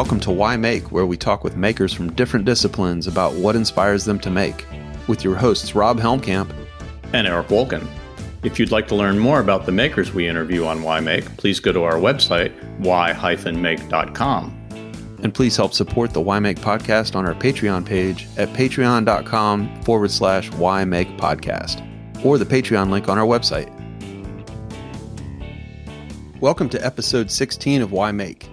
welcome to Why Make, where we talk with makers from different disciplines about what inspires them to make, with your hosts Rob Helmkamp and Eric Wolken. If you'd like to learn more about the makers we interview on Why Make, please go to our website, why-make.com. And please help support the Why Make podcast on our Patreon page at patreon.com forward slash Why Make podcast or the Patreon link on our website. Welcome to episode 16 of Why Make.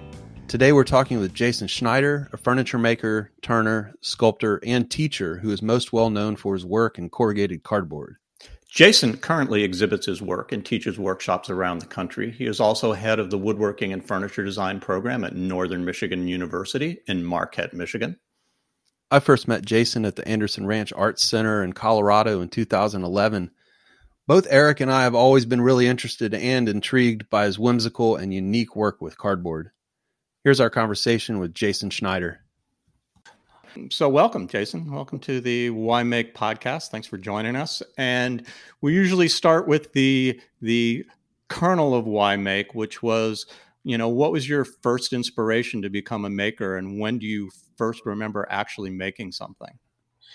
Today we're talking with Jason Schneider, a furniture maker, turner, sculptor, and teacher who is most well known for his work in corrugated cardboard. Jason currently exhibits his work and teaches workshops around the country. He is also head of the woodworking and furniture design program at Northern Michigan University in Marquette, Michigan. I first met Jason at the Anderson Ranch Arts Center in Colorado in 2011. Both Eric and I have always been really interested and intrigued by his whimsical and unique work with cardboard. Here's our conversation with Jason Schneider. So, welcome, Jason. Welcome to the Why Make podcast. Thanks for joining us. And we usually start with the the kernel of Why Make, which was, you know, what was your first inspiration to become a maker, and when do you first remember actually making something?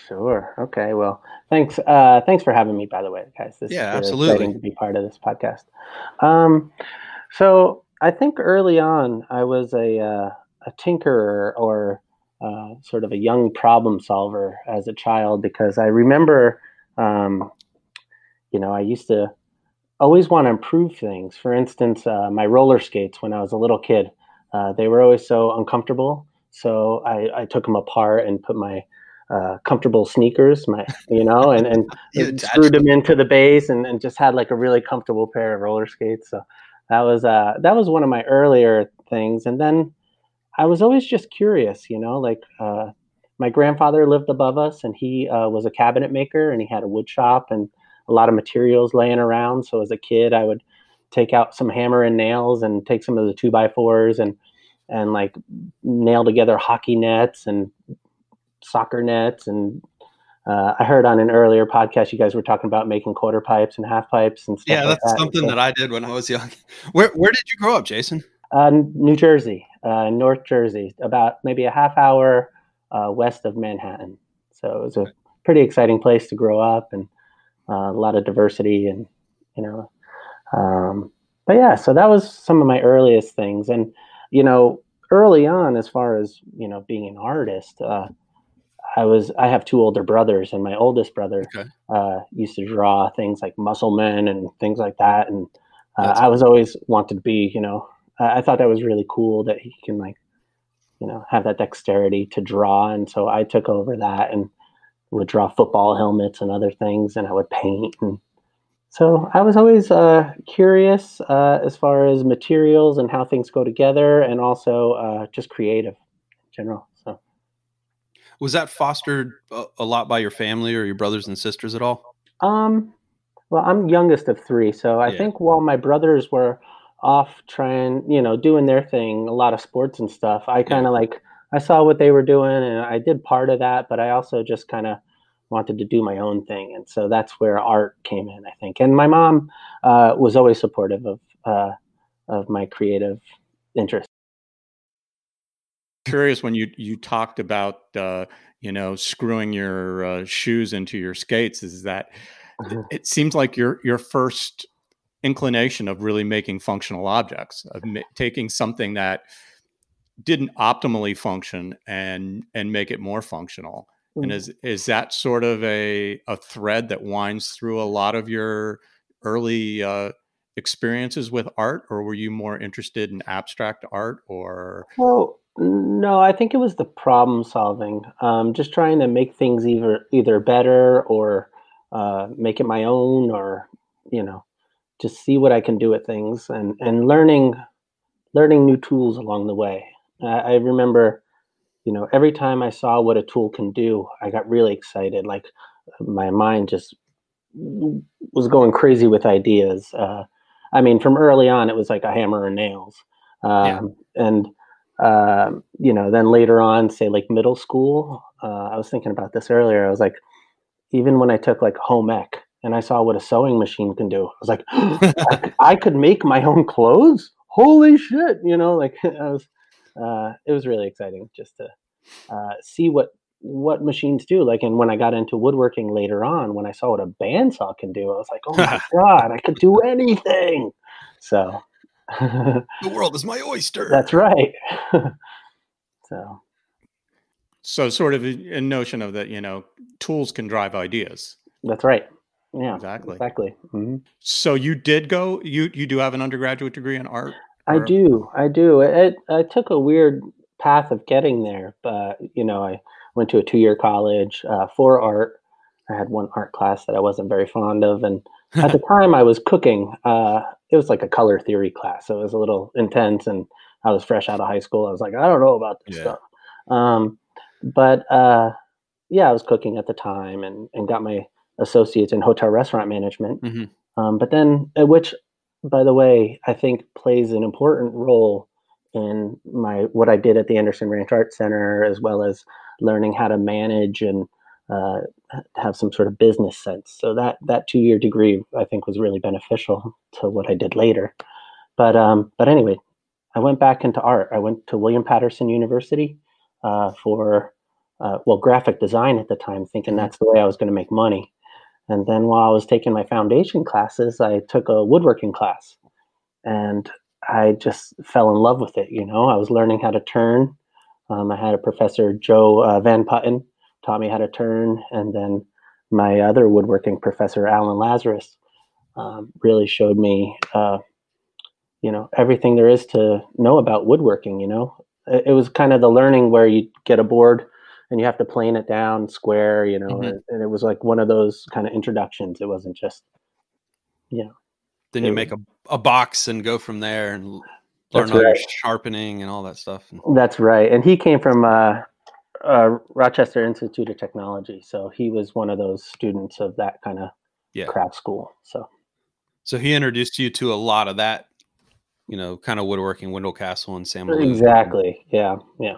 Sure. Okay. Well, thanks. Uh, thanks for having me. By the way, guys, this yeah, is absolutely exciting to be part of this podcast. Um, so I think early on I was a uh, a tinkerer or uh, sort of a young problem solver as a child because I remember, um, you know, I used to always want to improve things. For instance, uh, my roller skates when I was a little kid, uh, they were always so uncomfortable. So I, I took them apart and put my uh, comfortable sneakers, my you know, and and screwed them into the base and, and just had like a really comfortable pair of roller skates. So that was uh that was one of my earlier things. And then I was always just curious, you know, like uh, my grandfather lived above us and he uh, was a cabinet maker and he had a wood shop and a lot of materials laying around. So as a kid, I would take out some hammer and nails and take some of the two by fours and and like nail together hockey nets and soccer nets and uh, I heard on an earlier podcast you guys were talking about making quarter pipes and half pipes and stuff. Yeah, that's like that. something so, that I did when I was young. Where where did you grow up, Jason? Uh, New Jersey, uh, North Jersey, about maybe a half hour uh, west of Manhattan. So it was a pretty exciting place to grow up and uh, a lot of diversity and you know. Um, but yeah, so that was some of my earliest things, and you know, early on, as far as you know, being an artist. I was I have two older brothers, and my oldest brother okay. uh, used to draw things like muscle men and things like that. And uh, I was always wanted to be, you know, I thought that was really cool that he can like, you know, have that dexterity to draw. And so I took over that and would draw football helmets and other things, and I would paint. And so I was always uh, curious uh, as far as materials and how things go together, and also uh, just creative in general was that fostered a, a lot by your family or your brothers and sisters at all? Um, well, I'm youngest of three, so I yeah. think while my brothers were off trying, you know, doing their thing, a lot of sports and stuff, I kind of yeah. like I saw what they were doing, and I did part of that, but I also just kind of wanted to do my own thing, and so that's where art came in, I think. And my mom uh, was always supportive of uh, of my creative interests curious when you you talked about uh, you know screwing your uh, shoes into your skates. Is that mm-hmm. it seems like your your first inclination of really making functional objects of ma- taking something that didn't optimally function and and make it more functional. Mm-hmm. And mm. is is that sort of a a thread that winds through a lot of your early uh, experiences with art, or were you more interested in abstract art or? Well, no, I think it was the problem solving. Um, just trying to make things either either better or uh, make it my own, or you know, just see what I can do with things and and learning learning new tools along the way. I, I remember, you know, every time I saw what a tool can do, I got really excited. Like my mind just was going crazy with ideas. Uh, I mean, from early on, it was like a hammer and nails, um, yeah. and um, you know, then later on, say like middle school, uh, I was thinking about this earlier. I was like, even when I took like home ec and I saw what a sewing machine can do, I was like, I, I, could make my own clothes. Holy shit! You know, like I was, uh, it was really exciting just to uh, see what what machines do. Like, and when I got into woodworking later on, when I saw what a bandsaw can do, I was like, oh my god, I could do anything. So the world is my oyster. That's right. so so sort of a, a notion of that, you know, tools can drive ideas. That's right. Yeah, exactly. Exactly. Mm-hmm. So you did go. You you do have an undergraduate degree in art. I do. I do. It, I took a weird path of getting there, but you know, I went to a two-year college uh, for art. I had one art class that I wasn't very fond of, and at the time I was cooking. Uh, it was like a color theory class, so it was a little intense, and I was fresh out of high school. I was like, I don't know about this yeah. stuff. Um, but uh, yeah, I was cooking at the time, and and got my associates in hotel restaurant management. Mm-hmm. Um, but then, uh, which, by the way, I think plays an important role in my what I did at the Anderson Ranch Art Center, as well as learning how to manage and uh, have some sort of business sense. So that that two year degree, I think, was really beneficial to what I did later. But um, but anyway, I went back into art. I went to William Paterson University uh, for uh, well graphic design at the time, thinking that's the way I was going to make money. And then while I was taking my foundation classes, I took a woodworking class, and I just fell in love with it. You know, I was learning how to turn. Um, I had a professor, Joe uh, Van Putten, taught me how to turn, and then my other woodworking professor, Alan Lazarus, um, really showed me, uh, you know, everything there is to know about woodworking. You know, it, it, was kind of the learning where you get a board and you have to plane it down square. You know, mm-hmm. and, and, it was like one of those kind of introductions. It wasn't just, you know. Then you make a, a box and go from there and learn all right. your sharpening and all that stuff. That's right. And he came from uh, uh, Rochester Institute of Technology, so he was one of those students of that kind of yeah. craft school. So, so he introduced you to a lot of that, you know, kind of woodworking, Wendell Castle and Sam. Exactly. Yeah. Yeah.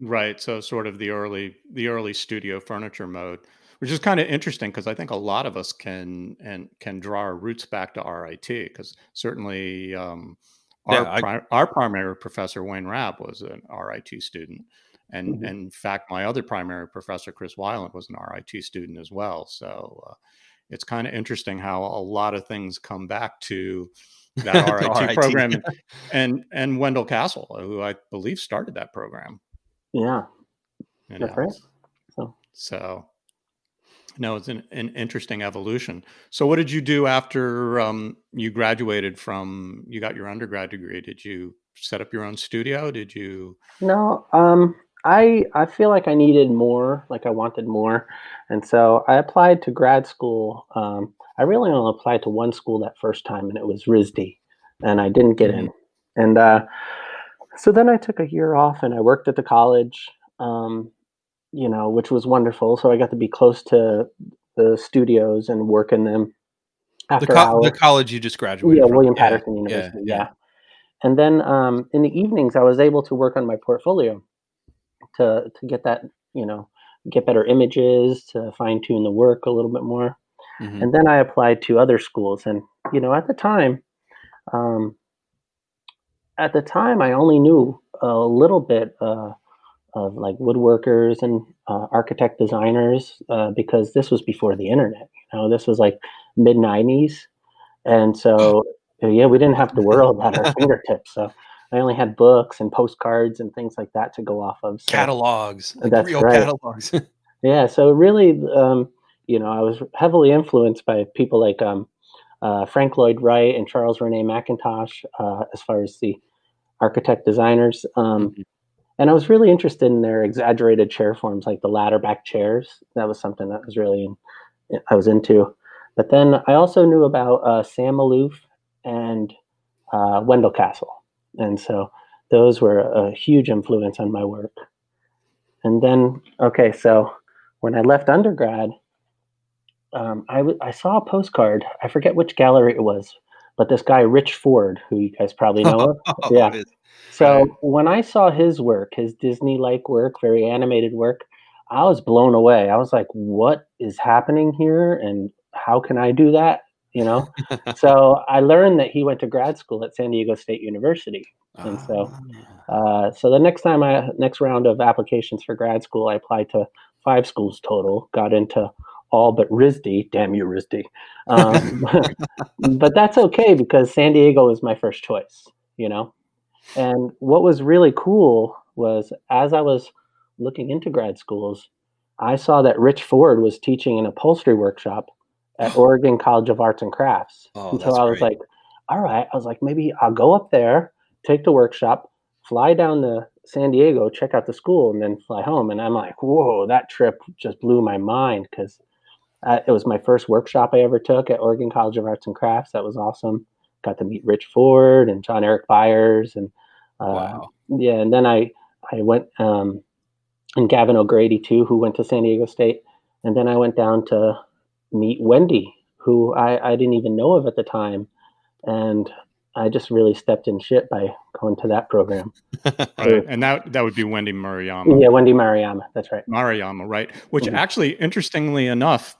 Right. So, sort of the early the early studio furniture mode, which is kind of interesting because I think a lot of us can and can draw our roots back to RIT because certainly. Um, our, yeah, I, pri- our primary professor Wayne Rabb was an RIT student, and, mm-hmm. and in fact, my other primary professor, Chris Weiland, was an RIT student as well. So uh, it's kind of interesting how a lot of things come back to that RIT, RIT, program, and and Wendell Castle, who I believe started that program. Yeah, that's right. So. so, no, it's an, an interesting evolution. So, what did you do after um, you graduated from? You got your undergrad degree. Did you set up your own studio? Did you? No, um, I I feel like I needed more, like I wanted more, and so I applied to grad school. Um, I really only applied to one school that first time, and it was RISD, and I didn't get in. Mm-hmm. And uh, so then I took a year off, and I worked at the college, um, you know, which was wonderful. So I got to be close to the studios and work in them. After the, co- the college you just graduated, yeah, from. William Paterson yeah, University, yeah, yeah. yeah. And then um, in the evenings, I was able to work on my portfolio to to get that you know get better images to fine tune the work a little bit more mm-hmm. and then i applied to other schools and you know at the time um, at the time i only knew a little bit uh, of like woodworkers and uh, architect designers uh, because this was before the internet you know this was like mid 90s and so yeah we didn't have the world at our fingertips so I only had books and postcards and things like that to go off of. So, catalogs, like that's real right. catalogs. yeah, so really, um, you know, I was heavily influenced by people like um, uh, Frank Lloyd Wright and Charles Rennie Mackintosh uh, as far as the architect designers. Um, mm-hmm. And I was really interested in their exaggerated chair forms, like the ladder back chairs. That was something that was really in, I was into. But then I also knew about uh, Sam Maloof and uh, Wendell Castle. And so those were a huge influence on my work. And then, okay, so when I left undergrad, um, I, w- I saw a postcard. I forget which gallery it was, but this guy, Rich Ford, who you guys probably know of. Oh, yeah. So when I saw his work, his Disney like work, very animated work, I was blown away. I was like, what is happening here? And how can I do that? You know so i learned that he went to grad school at san diego state university and so uh, so the next time I next round of applications for grad school, I applied to five schools total. Got into all but RISD. Damn you, RISD. Um, but that's okay because San Diego was my first choice. You know, and what was really cool was as I was looking into grad schools, I saw that Rich Ford was teaching an upholstery workshop at Oregon College of Arts and Crafts. Oh, and so I was great. like, all right, I was like, maybe I'll go up there, take the workshop, fly down to San Diego, check out the school, and then fly home. And I'm like, whoa, that trip just blew my mind because uh, it was my first workshop I ever took at Oregon College of Arts and Crafts. That was awesome. Got to meet Rich Ford and John Eric Byers, and uh, wow. yeah, and then I I went um, and Gavin O'Grady too, who went to San Diego State, and then I went down to meet Wendy, who I, I didn't even know of at the time, and I just really stepped in shit by going to that program. Right. And that that would be Wendy Maruyama. Yeah, Wendy Maruyama, that's right. Maruyama, right? Which Mhm. actually, interestingly enough,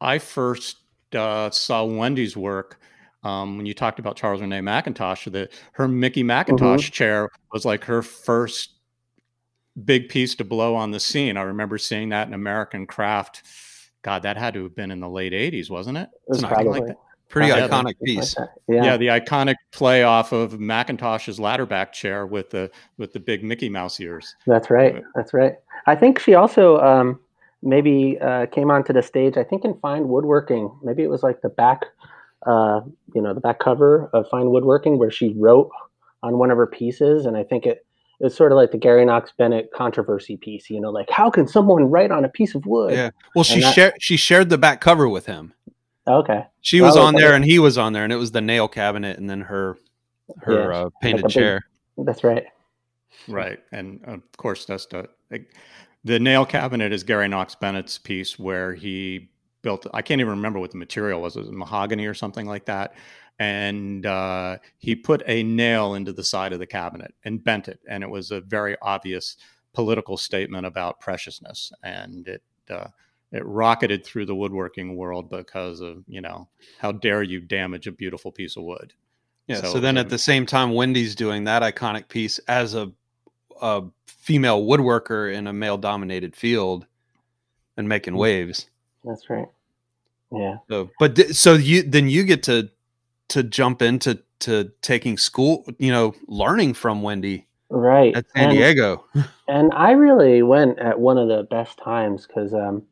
I first uh, saw Wendy's work um, when you talked about Charles Rennie Mackintosh. That her Mickey Mackintosh chair was like her first big piece to blow on the scene. I remember seeing that in American Craft. God, that had to have been in the late '80s, wasn't it? It was Something like probably that. Pretty Yeah, iconic like piece. that. Yeah. Yeah, the iconic play off of Mackintosh's ladderback chair with the with the big Mickey Mouse ears. that's right. Right. That's right. I think she also um, maybe uh, came onto the stage. I think in Fine Woodworking. Maybe it was like the back, uh, you know, the back cover of Fine Woodworking where she wrote on one of her pieces, and I think it. It was sort of like the Gary Knox Bennett controversy piece, you know, like how can someone write on a piece of wood? Yeah. Well, she that- shared she shared the back cover with him. Okay. She was Oh, on there okay. and he was on there, and it was the nail cabinet and then her her Yeah, uh, painted a big- chair. That's right. Right. And of course, that's the, the nail cabinet is Gary Knox Bennett's piece where he built, I can't even remember what the material was. It was mahogany or something like that. And uh, he put a nail into the side of the cabinet and bent it. And it was a very obvious political statement about preciousness. And it, uh, it rocketed through the woodworking world because of, you know, how dare you damage a beautiful piece of wood? Yeah. So, So, then um, at the same time, Wendy's doing that iconic piece as a a female woodworker in a male dominated field and making Mm. waves. That's right. Yeah. So, but th- so you then you get to to jump into to taking school, you know, learning from Wendy Right. at San And- Diego. and I really went at one of the best times because um,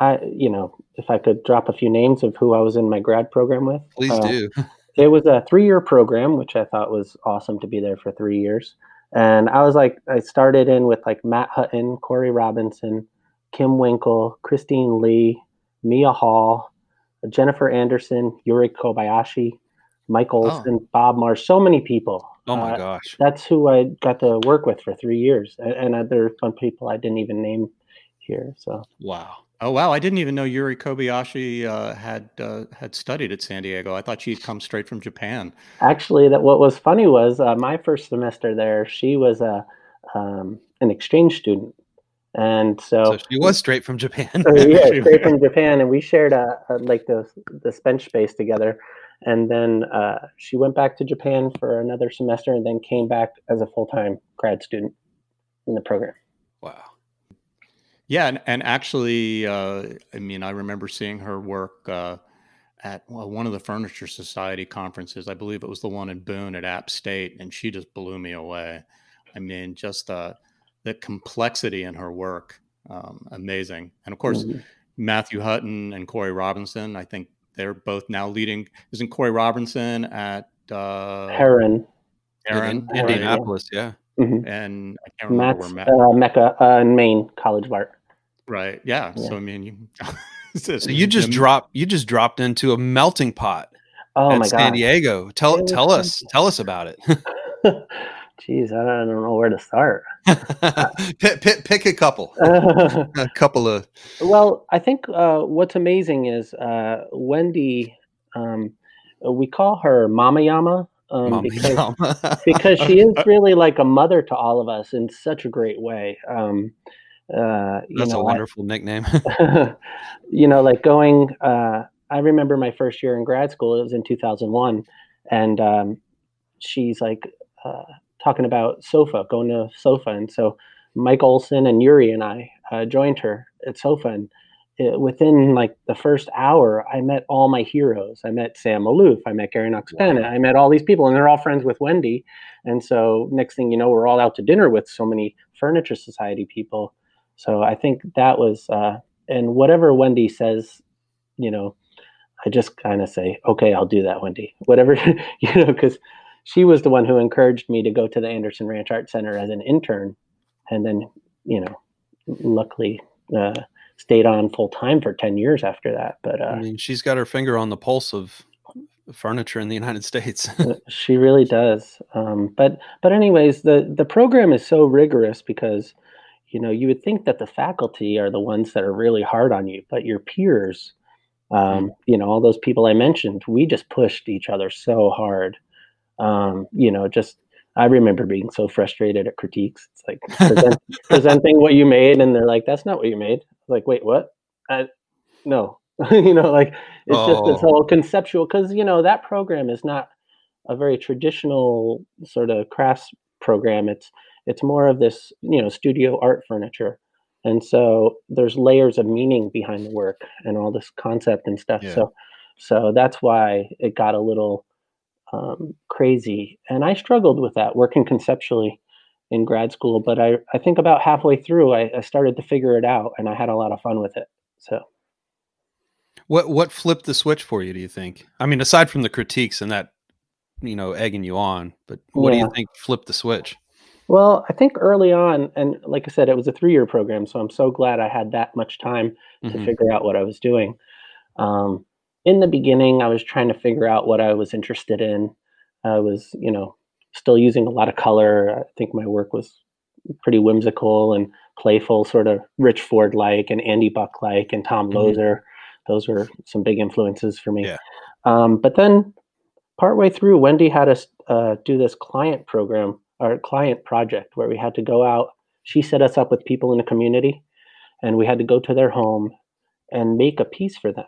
I, you know, if I could drop a few names of who I was in my grad program with, Please uh, do. It was a three-year program, which I thought was awesome to be there for three years. And I was like, I started in with like Matt Hutton, Corey Robinson, Kim Winkle, Christine Lee, Mia Hall, Jennifer Anderson, Yuri Kobayashi, Mike Olson, Bob Marsh, so many people. Oh my Uh, gosh. that's who I got to work with for three years, and, and there are some people I didn't even name here. So Wow. Oh wow! I didn't even know Yuri Kobayashi uh, had uh, had studied at San Diego. I thought she'd come straight from Japan. actually, that what was funny was uh, my first semester there, she was a um, an exchange student, and so, So she was straight from Japan. so, yeah, straight from Japan, and we shared a, a like the this bench space together. And then uh, she went back to Japan for another semester, and then came back as a full time grad student in the program. wow. Yeah, and, and actually, uh, I mean, I remember seeing her work uh, at well, one of the Furniture Society conferences. I believe it was the one in Boone at App State, and she just blew me away. I mean, just uh, the complexity in her work, um, amazing. And of course, Mhm. Matthew Hutton and Corey Robinson. I think they're both now leading. Isn't Corey Robinson at uh, Herron, Aaron, in Right. Indianapolis, yeah. Mhm. And I can't remember Matt's where Matt. uh, MECA uh, in Maine College of Art. Right. Yeah. Yeah. So I mean, you. just- So you just the- dropped you just dropped into a melting pot Oh at my San god! Diego. Tell tell us tell us about it. Jeez, I don't, I don't know where to start. pick, pick, pick a couple. A couple of well, I think uh, what's amazing is uh, Wendy. Um, we call her Mama Yama um, Mama because Yama. because she is really like a mother to all of us in such a great way. Um, uh, you That's know, a I- wonderful nickname. you know, like going. Uh, I remember my first year in grad school. It was in 2001, and um, she's like, uh, talking about SOFA, going to SOFA, and so Mike Olson and Yuri and I uh, joined her at SOFA, and it, within like the first hour, I met all my heroes. I met Sam Maloof, I met Gary Knox Bennett, I met all these people, and they're all friends with Wendy. And so next thing you know, we're all out to dinner with so many Furniture Society people. So I think that was, uh, and whatever Wendy says, you know, I just kind of say, okay, I'll do that, Wendy. Whatever, you know, because she was the one who encouraged me to go to the Anderson Ranch Art Center as an intern, and then, you know, luckily uh, stayed on full time for ten years after that. But uh, I mean, she's got her finger on the pulse of furniture in the United States. Uh, she really does. Um, but but anyways, the the program is so rigorous because you know you would think that the faculty are the ones that are really hard on you, but your peers um, mm. You know, all those people I mentioned, we just pushed each other so hard. Um, you know, just I remember being so frustrated at critiques. It's like present, presenting what you made, and they're like, "That's not what you made." Like, wait, what? I, no, you know, like it's oh. just this oh. whole conceptual because you know that program is not a very traditional sort of crafts program. It's it's more of this, you know, studio art furniture and so there's layers of meaning behind the work and all this concept and stuff yeah. so so that's why it got a little um, crazy and i struggled with that working conceptually in grad school but i, I think about halfway through I, I started to figure it out and i had a lot of fun with it so what what flipped the switch for you do you think i mean aside from the critiques and that you know egging you on but what yeah. do you think flipped the switch well, I think early on, and like I said, it was a three year program. So I'm so glad I had that much time to mm-hmm. figure out what I was doing. Um, in the beginning, I was trying to figure out what I was interested in. I was, you know, still using a lot of color. I think my work was pretty whimsical and playful, sort of Rich Ford like and Andy Buck like and Tom mm-hmm. Loeser. Those were some big influences for me. Yeah. Um, but then partway through, Wendy had us uh, do this client program our client project where we had to go out. She set us up with people in the community, and we had to go to their home and make a piece for them.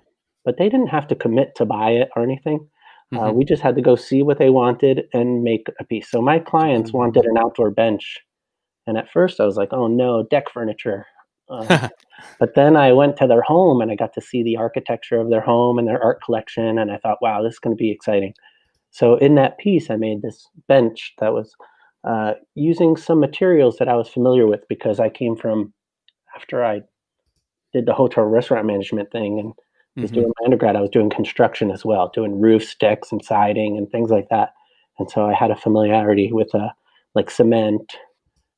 But they didn't have to commit to buy it or anything. Uh, mm-hmm. Uh, we just had to go see what they wanted and make a piece. So my clients mm-hmm. wanted an outdoor bench, and at first I was like, "Oh no, deck furniture." Uh, but then I went to their home and I got to see the architecture of their home and their art collection, and I thought, "Wow, this is going to be exciting." So in that piece, I made this bench that was uh, using some materials that I was familiar with because I came from after I did the hotel restaurant management thing and was mm-hmm. doing my undergrad, I was doing construction as well, doing roofs, decks, and siding and things like that. And so I had a familiarity with uh, like cement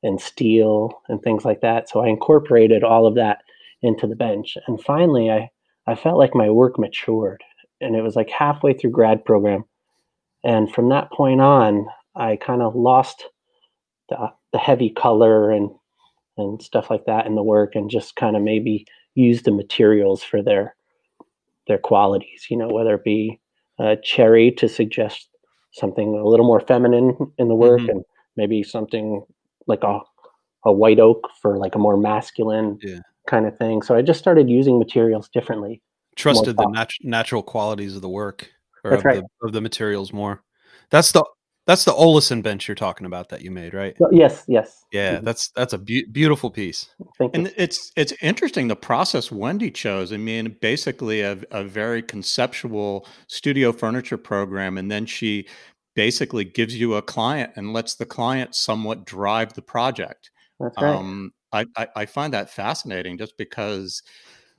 and steel and things like that. So I incorporated all of that into the bench. And finally, I, I felt like my work matured. And it was like halfway through grad program. And from that point on, I kind of lost the, the heavy color and and stuff like that in the work, and just kind of maybe use the materials for their their qualities. You know, whether it be a cherry to suggest something a little more feminine in the work, mm-hmm. and maybe something like a a white oak for like a more masculine yeah. kind of thing. So I just started using materials differently. Trusted the nat- natural qualities of the work or of, right. the, of the materials more. That's the that's the Olison bench you're talking about that you made, right? Yes, yes. Yeah, mm-hmm. that's that's a be- beautiful piece. Thank and you. it's it's interesting the process Wendy chose. I mean, basically a, a very conceptual studio furniture program, and then she basically gives you a client and lets the client somewhat drive the project. That's right. Um, I, I, I find that fascinating, just because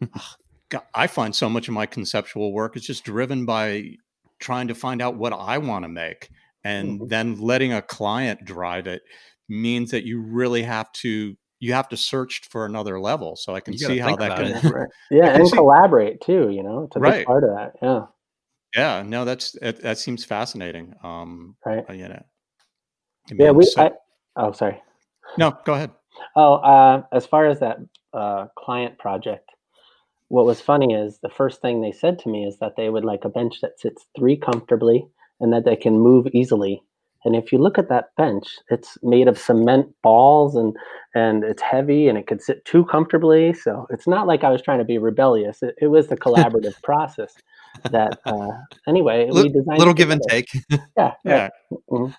I find so much of my conceptual work is just driven by trying to find out what I want to make and mm-hmm. then letting a client drive it means that you really have to you have to search for another level so i can see how that can right. yeah and see, collaborate too you know it's a right. big part of that yeah yeah no that's that, that seems fascinating um right you know yeah we so, I, oh sorry no go ahead oh uh as far as that uh client project what was funny is the first thing they said to me is that they would like a bench that sits three comfortably and that they can move easily. And if you look at that bench, it's made of cement balls and and it's heavy and it could sit too comfortably. So it's not like I was trying to be rebellious. It, it was the collaborative process that uh, anyway we designed little give and take. Yeah, yeah. Mm-hmm.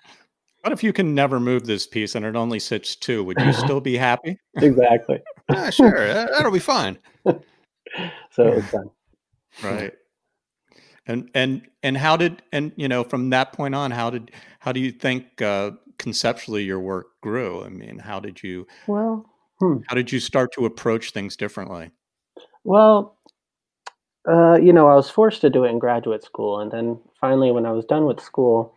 what if you can never move this piece and it only sits two? Would you still be happy? exactly. yeah, sure, that'll be fine. so it was fun. Right. And and and how did and you know from that point on how did how do you think uh, conceptually your work grew? I mean, how did you well hmm. how did you start to approach things differently? Well, uh, you know, I was forced to do it in graduate school, and then finally, when I was done with school,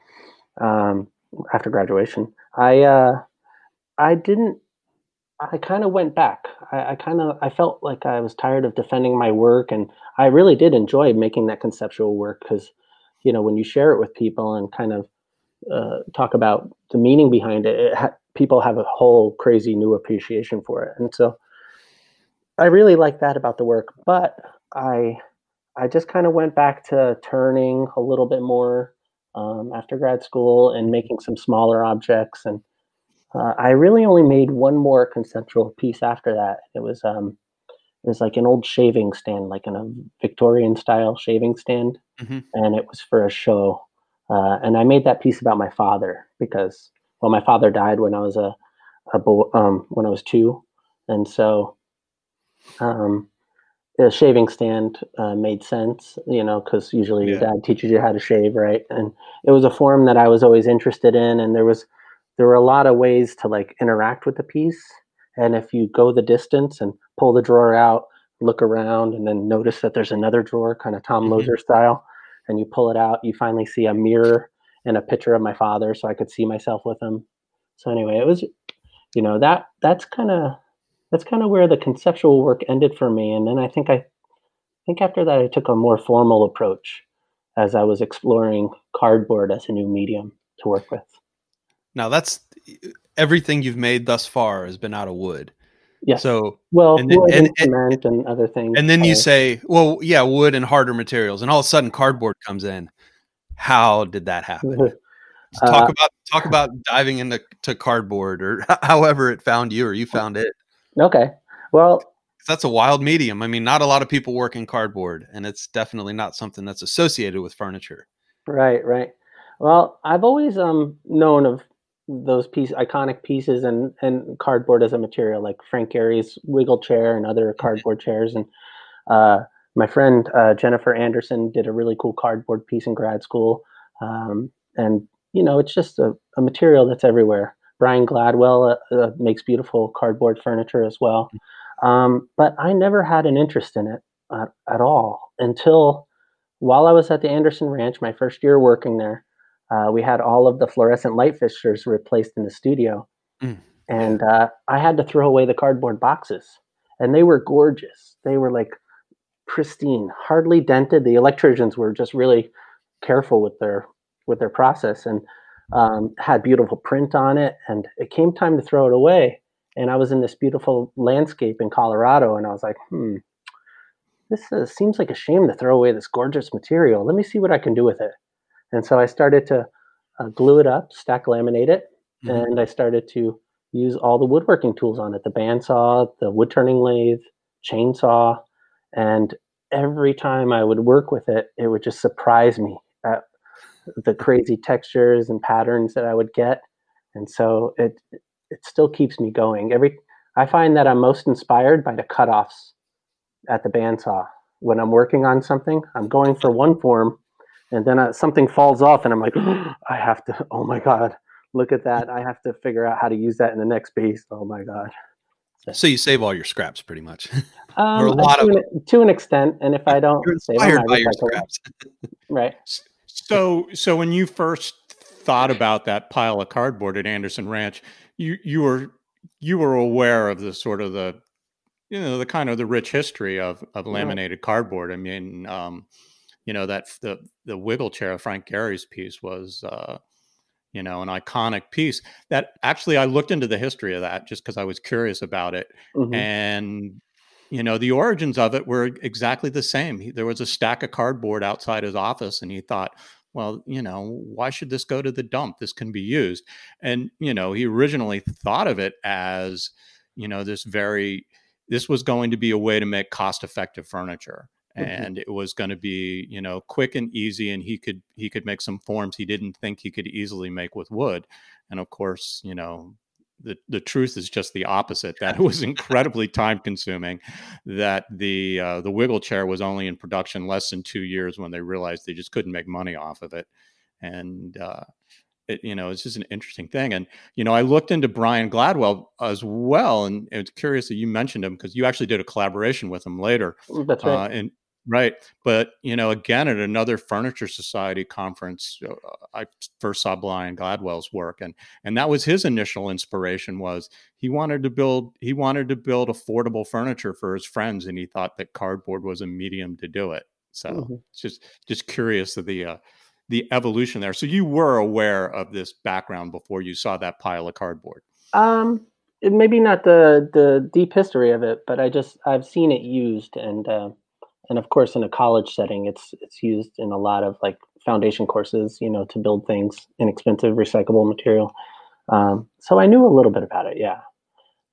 um, after graduation, I uh, I didn't. I kind of went back. I, I kind of I felt like I was tired of defending my work, and I really did enjoy making that conceptual work because, you know, when you share it with people and kind of uh, talk about the meaning behind it, it ha- people have a whole crazy new appreciation for it, and so I really like that about the work. But I I just kind of went back to turning a little bit more um, after grad school and making some smaller objects. And uh, I really only made one more conceptual piece after that. It was um, it was like an old shaving stand, like in a Victorian style shaving stand, mm-hmm. and it was for a show. Uh, and I made that piece about my father because well, my father died when I was a, a bo- um, when I was two, and so um, the shaving stand uh, made sense, you know, because usually yeah. your dad teaches you how to shave, right? And it was a form that I was always interested in, and there was there were a lot of ways to like interact with the piece. And if you go the distance and pull the drawer out, look around, and then notice that there's another drawer, kind of Tom mm-hmm. Loeser style, and you pull it out, you finally see a mirror and a picture of my father, so I could see myself with him. So anyway, it was, you know, that that's kind of that's kind of where the conceptual work ended for me. And then I think I, I think after that I took a more formal approach as I was exploring cardboard as a new medium to work with. Now that's everything you've made thus far has been out of wood. Yes. So well, and, wood and, and, cement and, other things. And then you say, well, yeah, wood and harder materials, and all of a sudden cardboard comes in. How did that happen? talk uh, about talk about diving into to cardboard or however it found you or you found it. Okay. Well, that's a wild medium. I mean, not a lot of people work in cardboard, and it's definitely not something that's associated with furniture. Right, right. Well, I've always um known of those piece iconic pieces and and cardboard as a material, like Frank Gehry's wiggle chair and other mm-hmm. cardboard chairs. And uh, my friend uh, Jennifer Anderson did a really cool cardboard piece in grad school. Um, and you know, it's just a, a material that's everywhere. Brian Gladwell uh, uh, makes beautiful cardboard furniture as well. Um, but I never had an interest in it uh, at all until while I was at the Anderson Ranch, my first year working there. Uh, we had all of the fluorescent light fixtures replaced in the studio. Mm. And uh, I had to throw away the cardboard boxes. And they were gorgeous. They were like pristine, hardly dented. The electricians were just really careful with their with their process. And um, had beautiful print on it, and it came time to throw it away. And I was in this beautiful landscape in Colorado, and I was like, hmm, this uh, seems like a shame to throw away this gorgeous material. Let me see what I can do with it. And so I started to uh, glue it up, stack laminate it, mm-hmm. and I started to use all the woodworking tools on it the bandsaw, the wood turning lathe, chainsaw. And every time I would work with it, it would just surprise me at the crazy textures and patterns that I would get. And so it it still keeps me going. Every I find that I'm most inspired by the cutoffs at the bandsaw. When I'm working on something, I'm going for one form, and then uh, something falls off, and I'm like, oh, I have to. Oh my god, look at that! I have to figure out how to use that in the next piece. Oh my god. So you save all your scraps pretty much, um, or a lot to of an, to an extent. And if I don't, You're inspired them, by your scraps, right? So, so when you first thought about that pile of cardboard at Anderson Ranch, you you were you were aware of the sort of the you know the kind of the rich history of of laminated cardboard. I mean, um, you know that the the wiggle chair of Frank Gehry's piece was. Uh, you know, an iconic piece that actually I looked into the history of that just because I was curious about it. Mm-hmm. And you know the origins of it were exactly the same he, there was a stack of cardboard outside his office and he thought well you know why should this go to the dump this can be used and you know he originally thought of it as you know this very this was going to be a way to make cost effective furniture. And it was going to be you know quick and easy and he could he could make some forms he didn't think he could easily make with wood. And of course, you know, the, the truth is just the opposite that it was incredibly time consuming that the uh, the wiggle chair was only in production less than two years when they realized they just couldn't make money off of it. And uh, it, you know it's just an interesting thing. And you know i looked into brian gladwell as well and it's curious that you mentioned him because you actually did a collaboration with him later that's right. uh, and Right. But, you know, again, at another Furniture Society conference, uh, I first saw Brian Gladwell's work and and that was his initial inspiration was he wanted to build he wanted to build affordable furniture for his friends and he thought that cardboard was a medium to do it. So, mm-hmm. it's just just curious of the uh, the evolution there. So you were aware of this background before you saw that pile of cardboard. Um maybe not the the deep history of it, but I just I've seen it used and uh and of course in a college setting it's it's used in a lot of like foundation courses you know to build things inexpensive recyclable material um, so i knew a little bit about it yeah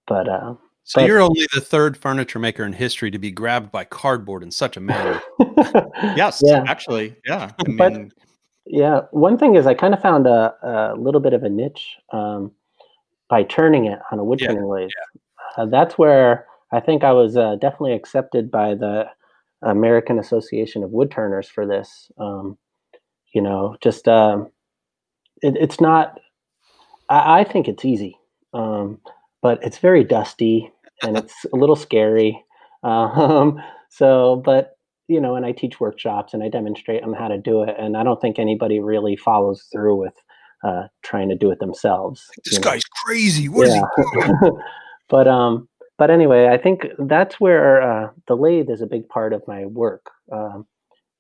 but uh, so but, you're only the third furniture maker in history to be grabbed by cardboard in such a manner yes yeah. actually yeah I mean, but yeah one thing is i kind of found a, a little bit of a niche um, by turning it on a wood turning yeah, lathe yeah. uh, that's where i think i was uh, definitely accepted by the American Association of Woodturners for this. Um, you know, just um, it, it's not. I, I, think it's easy, um, but it's very dusty and it's a little scary. Um, so, but you know, and I teach workshops and I demonstrate them how to do it, and I don't think anybody really follows through with uh, trying to do it themselves. This guy's know? crazy. What yeah. is he doing? but um, but anyway, I think that's where uh, the lathe is a big part of my work. Um,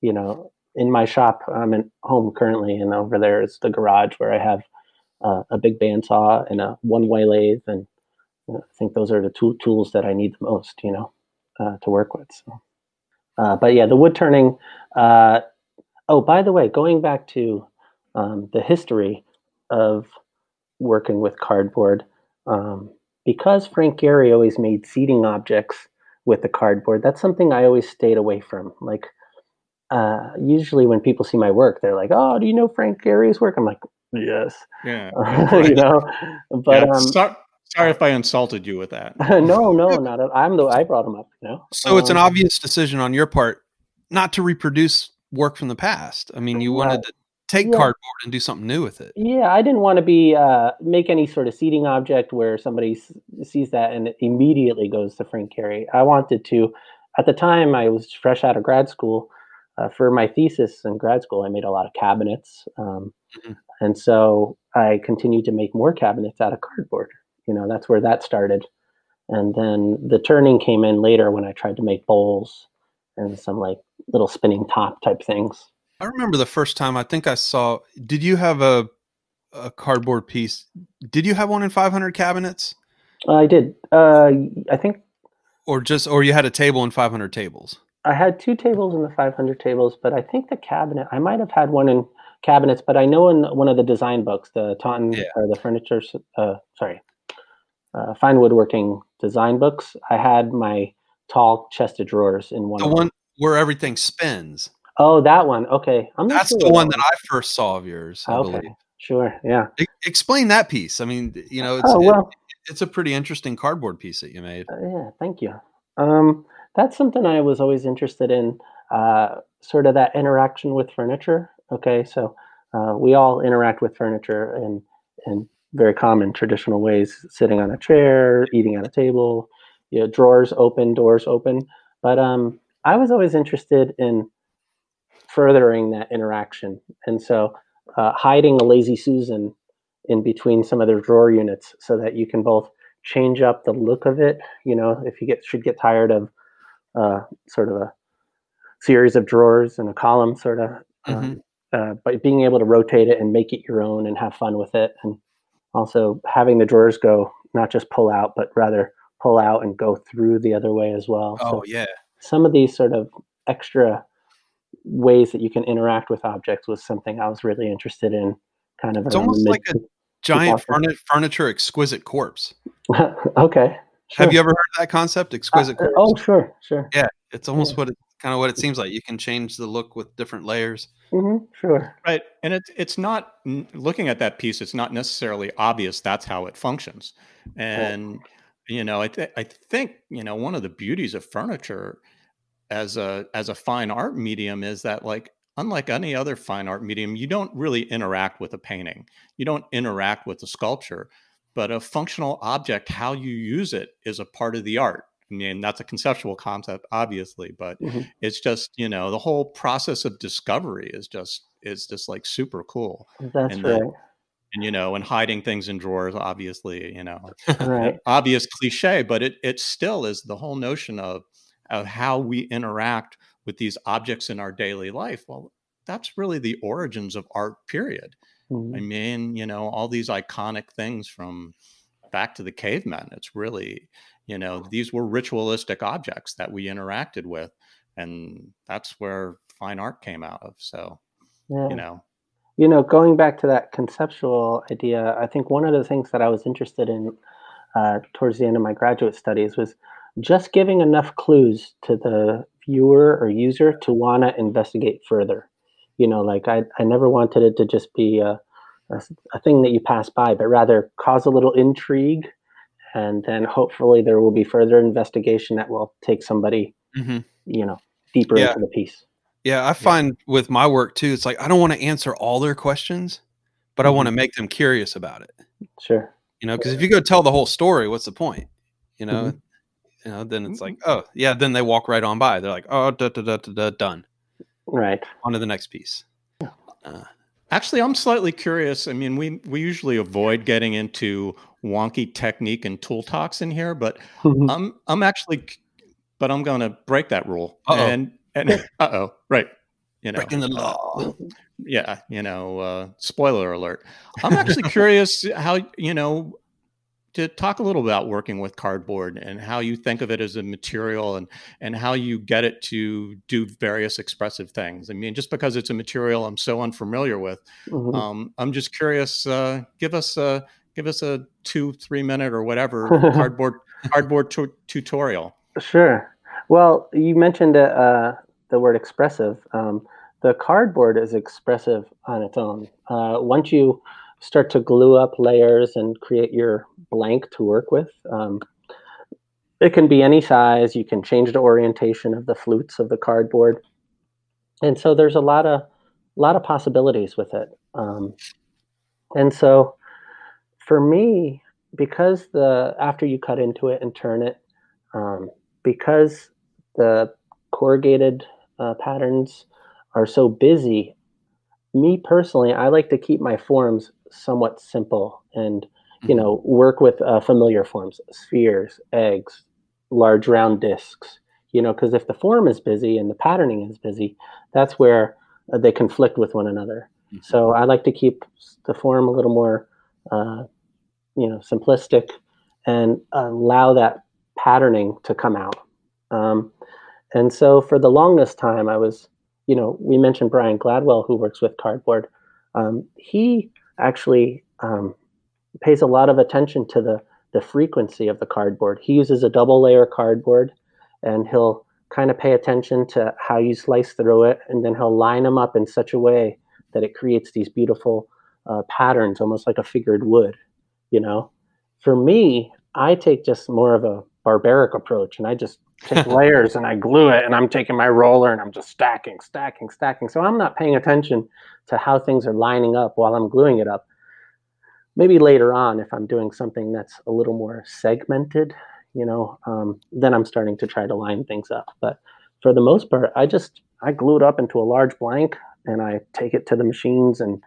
you know, in my shop, I'm at home currently, and over there is the garage where I have uh, a big bandsaw and a Oneway lathe, and I think those are the two tools that I need the most, you know, uh, to work with. So, uh, but yeah, the wood turning. Uh, oh, by the way, going back to um, the history of working with cardboard. Um, because Frank Gehry always made seating objects with the cardboard, that's something I always stayed away from. Like, uh, usually when people see my work, they're like, "Oh, do you know Frank Gehry's work?" I'm like, "Yes." Yeah. you know, but yeah, um, sorry, sorry if I insulted you with that. no, no, not at, I'm the I brought him up. You know, so um, it's an um, obvious decision on your part not to reproduce work from the past. I mean, you wanted to take yeah. cardboard and do something new with it. Yeah, I didn't want to be uh, make any sort of seating object where somebody s- sees that and immediately goes to Frank Gehry. I wanted to. At the time, I was fresh out of grad school. Uh, for my thesis in grad school, I made a lot of cabinets, um, mm-hmm. and so I continued to make more cabinets out of cardboard. You know, that's where that started. And then the turning came in later when I tried to make bowls and some like little spinning top type things. I remember the first time I think I saw. Did you have a a cardboard piece? Did you have one in 500 cabinets? I did. Uh, I think. Or just, or you had a table in 500 tables. I had two tables in the 500 tables, but I think the cabinet. I might have had one in cabinets, but I know in one of the design books, the Taunton yeah. or the furniture. Uh, sorry, uh, fine woodworking design books. I had my tall chest of drawers in one. The one where everything spins. Oh, that one. Okay, I'm That's sure the one that I first saw of yours. I okay, believe. sure. Yeah. Explain that piece. I mean, you know, it's oh, well, it, it's a pretty interesting cardboard piece that you made. Uh, yeah, thank you. Um, that's something I was always interested in. Uh, sort of that interaction with furniture. Okay, so uh, we all interact with furniture in in very common traditional ways, sitting on a chair, eating at a table, you know, drawers open, doors open. But um, I was always interested in furthering that interaction. And so uh, hiding a lazy Susan in between some of the drawer units so that you can both change up the look of it. You know, if you get should get tired of uh, sort of a series of drawers and a column, sort of, um, mm-hmm. uh, but being able to rotate it and make it your own and have fun with it, and also having the drawers go not just pull out, but rather pull out and go through the other way as well. Oh so yeah. Some of these sort of extra ways that you can interact with objects was something I was really interested in. Kind of, it's almost like a giant furniture exquisite corpse. okay. Sure. Have you ever heard that concept, exquisite uh, corpse? Oh, sure, sure. Yeah, it's almost yeah. what it kind of what it seems like. You can change the look with different layers. Mm-hmm, sure. Right, and it's it's not looking at that piece. It's not necessarily obvious that's how it functions, and you know, I th- I think you know one of the beauties of furniture as a as a fine art medium is that like unlike any other fine art medium, you don't really interact with a painting. You don't interact with the sculpture, but a functional object, how you use it, is a part of the art. I mean, that's a conceptual concept, obviously, but mm-hmm. it's just you know the whole process of discovery is just is just like super cool. That's and right. The, and you know, and hiding things in drawers, obviously, you know, right. obvious cliche, but it it still is the whole notion of of how we interact with these objects in our daily life. Well, that's really the origins of art. Period. Mm-hmm. I mean, you know, all these iconic things from back to the cavemen. It's really you know these were ritualistic objects that we interacted with and that's where fine art came out of so yeah. you know you know going back to that conceptual idea i think one of the things that i was interested in uh, towards the end of my graduate studies was just giving enough clues to the viewer or user to want to investigate further you know like I, I never wanted it to just be a, a, a thing that you pass by but rather cause a little intrigue and then hopefully there will be further investigation that will take somebody mm-hmm. you know deeper yeah. into the piece yeah i find yeah. with my work too it's like i don't want to answer all their questions but mm-hmm. i want to make them curious about it sure you know because if you go tell the whole story what's the point you know mm-hmm. You know then it's like oh yeah then they walk right on by they're like oh da, da, da, da, done right on to the next piece uh, Actually, I'm slightly curious. I mean, we we usually avoid getting into wonky technique and tool talks in here, but mm-hmm. I'm I'm actually, but I'm going to break that rule. Uh-oh. And and uh oh, right, you know, breaking the law. Yeah, you know, uh, spoiler alert. I'm actually curious how you know to talk a little about working with cardboard and how you think of it as a material and and how you get it to do various expressive things. I mean, just because it's a material I'm so unfamiliar with, mm-hmm. um, I'm just curious. Uh, give us a give us a two three minute or whatever cardboard cardboard t- tutorial. Sure. Well, you mentioned uh, the word expressive. Um, the cardboard is expressive on its own. Uh, once you start to glue up layers and create your blank to work with. Um, it can be any size. You can change the orientation of the flutes of the cardboard, and so there's a lot of lot of possibilities with it. Um, and so, for me, because the after you cut into it and turn it, um, because the corrugated uh, patterns are so busy, me personally, I like to keep my forms somewhat simple and you mm-hmm. know work with uh, familiar forms spheres eggs large round discs you know because if the form is busy and the patterning is busy that's where uh, they conflict with one another mm-hmm. so i like to keep the form a little more uh, you know simplistic and allow that patterning to come out um, and so for the longest time i was you know we mentioned brian gladwell who works with cardboard um, he actually um, pays a lot of attention to the the frequency of the cardboard. He uses a double layer cardboard, and he'll kind of pay attention to how you slice through it, and then he'll line them up in such a way that it creates these beautiful uh, patterns, almost like a figured wood. You know, for me, I take just more of a barbaric approach, and I just take layers and I glue it, and I'm taking my roller and I'm just stacking, stacking, stacking. So I'm not paying attention to how things are lining up while I'm gluing it up. Maybe later on, if I'm doing something that's a little more segmented, you know, um, then I'm starting to try to line things up. But for the most part, I just I glue it up into a large blank and I take it to the machines and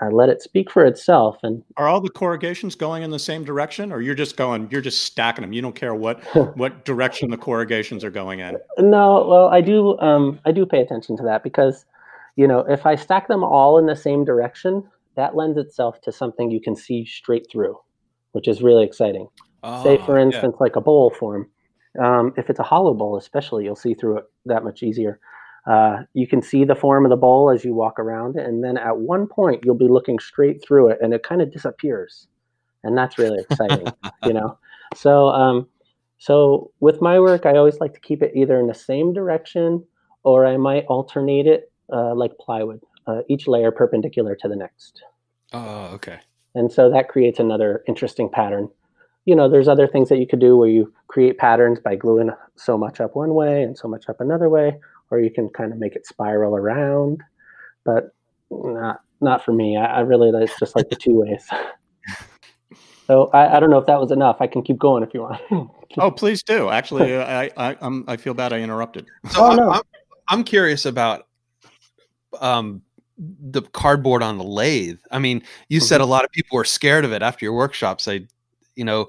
I let it speak for itself. And are all the corrugations going in the same direction, or you're just going, you're just stacking them? You don't care what what direction the corrugations are going in. No, well, I do. Um, I do pay attention to that because, you know, if I stack them all in the same direction, that lends itself to something you can see straight through, which is really exciting. Say, for ah, instance, yeah. like a bowl form. Um, if it's a hollow bowl, especially, you'll see through it that much easier. Uh, you can see the form of the bowl as you walk around and then at one point you'll be looking straight through it, and it kind of disappears, and that's really exciting, you know. So, um, so with my work, I always like to keep it either in the same direction or I might alternate it uh, like plywood, uh, each layer perpendicular to the next. Oh, okay. And so that creates another interesting pattern. You know, there's other things that you could do where you create patterns by gluing so much up one way and so much up another way, or you can kind of make it spiral around. But not not for me. I, I really that's just like the two ways. So I, I, don't know if that was enough. I can keep going if you want. oh, please do. Actually, I I I'm, I feel bad I interrupted. So oh, no. I'm, I'm curious about um the cardboard on the lathe. I mean, you mm-hmm. said a lot of people were scared of it after your workshops. I, you know,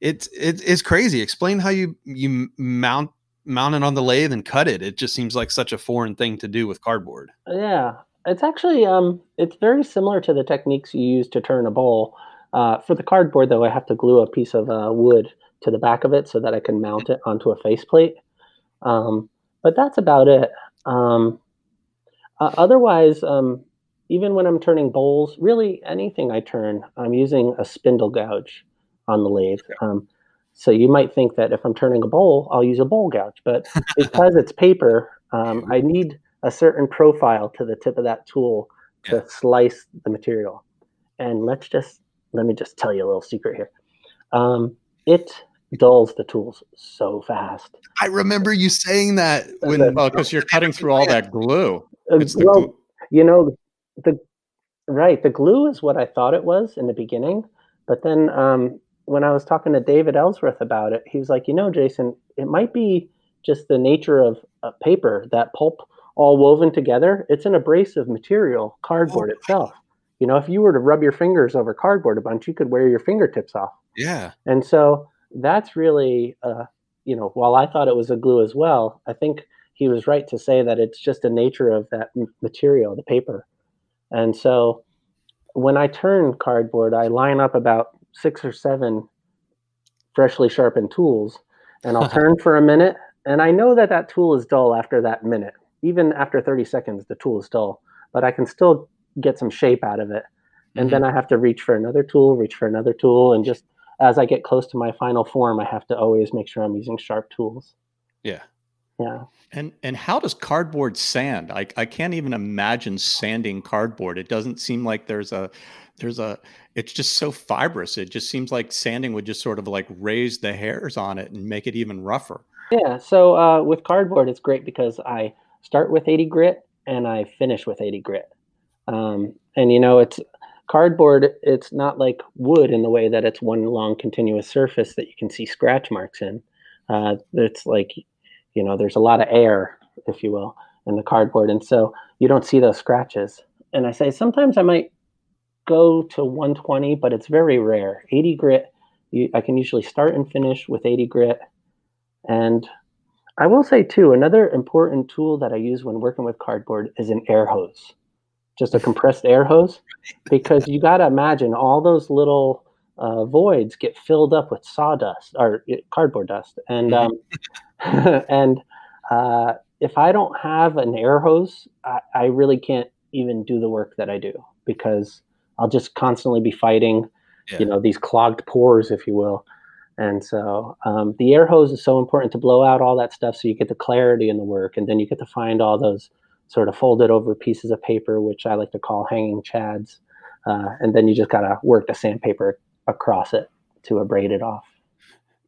it's it's it's crazy. Explain how you you mount mount it on the lathe and cut it. It just seems like such a foreign thing to do with cardboard. Yeah, it's actually um it's very similar to the techniques you use to turn a bowl. Uh, for the cardboard, though, I have to glue a piece of uh, wood to the back of it so that I can mount it onto a faceplate. Um, but that's about it. Um, uh, otherwise, um, even when I'm turning bowls, really anything I turn, I'm using a spindle gouge on the lathe. Um, so you might think that if I'm turning a bowl, I'll use a bowl gouge, but because it's paper, um, I need a certain profile to the tip of that tool to yeah. slice the material. And let's just let me just tell you a little secret here. Um, it dulls the tools so fast. I remember you saying that when well, because you're cutting through all that glue. Uh, it's well, glue. you know, the right the glue is what I thought it was in the beginning, but then um, when I was talking to David Ellsworth about it, he was like, you know, Jason, it might be just the nature of uh, paper that pulp all woven together. It's an abrasive material, cardboard oh, itself. You know, if you were to rub your fingers over cardboard a bunch, you could wear your fingertips off. Yeah. And so that's really, uh, you know, while I thought it was a glue as well, I think he was right to say that it's just the nature of that material, the paper. And so when I turn cardboard, I line up about six or seven freshly sharpened tools and I'll turn for a minute. And I know that that tool is dull after that minute. Even after 30 seconds, the tool is dull, but I can still get some shape out of it. And mm-hmm. then I have to reach for another tool, reach for another tool. And just as I get close to my final form, I have to always make sure I'm using sharp tools. Yeah. Yeah. And and how does cardboard sand? I I can't even imagine sanding cardboard. It doesn't seem like there's a there's a it's just so fibrous. It just seems like sanding would just sort of like raise the hairs on it and make it even rougher. Yeah. So uh, with cardboard, it's great because I start with 80 grit and I finish with 80 grit. Um, and you know, it's cardboard. It's not like wood in the way that it's one long continuous surface that you can see scratch marks in. Uh, it's like you know there's a lot of air if you will in the cardboard and so you don't see those scratches and i say sometimes i might go to 120 but it's very rare. 80 grit you, i can usually start and finish with 80 grit. And i will say too another important tool that i use when working with cardboard is an air hose just a compressed air hose because you got to imagine all those little uh, voids get filled up with sawdust or uh, cardboard dust. And um, and uh, if I don't have an air hose, I, I, really can't even do the work that I do because I'll just constantly be fighting, yeah. you know, these clogged pores, if you will. And so um, the air hose is so important to blow out all that stuff so you get the clarity in the work. And then you get to find all those sort of folded over pieces of paper, which I like to call hanging chads. Uh, and then you just got to work the sandpaper across it to abrade it off.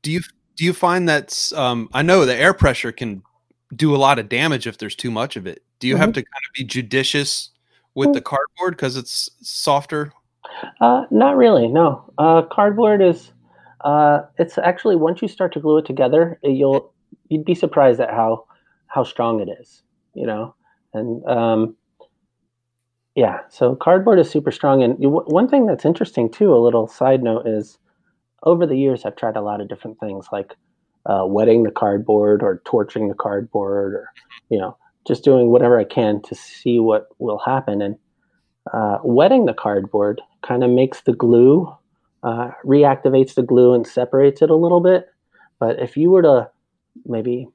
Do you do you find that um, I know the air pressure can do a lot of damage if there's too much of it. Do you mm-hmm. have to kind of be judicious with the cardboard because it's softer? Uh, not really. No, uh, cardboard is. Uh, it's actually once you start to glue it together, you'll you'd be surprised at how how strong it is. You know, and um, yeah, so cardboard is super strong. And you, one thing that's interesting too, a little side note is over the years, I've tried a lot of different things like uh, wetting the cardboard or torching the cardboard or, you know, just doing whatever I can to see what will happen. And uh, wetting the cardboard kind of makes the glue, uh, reactivates the glue and separates it a little bit. But if you were to maybe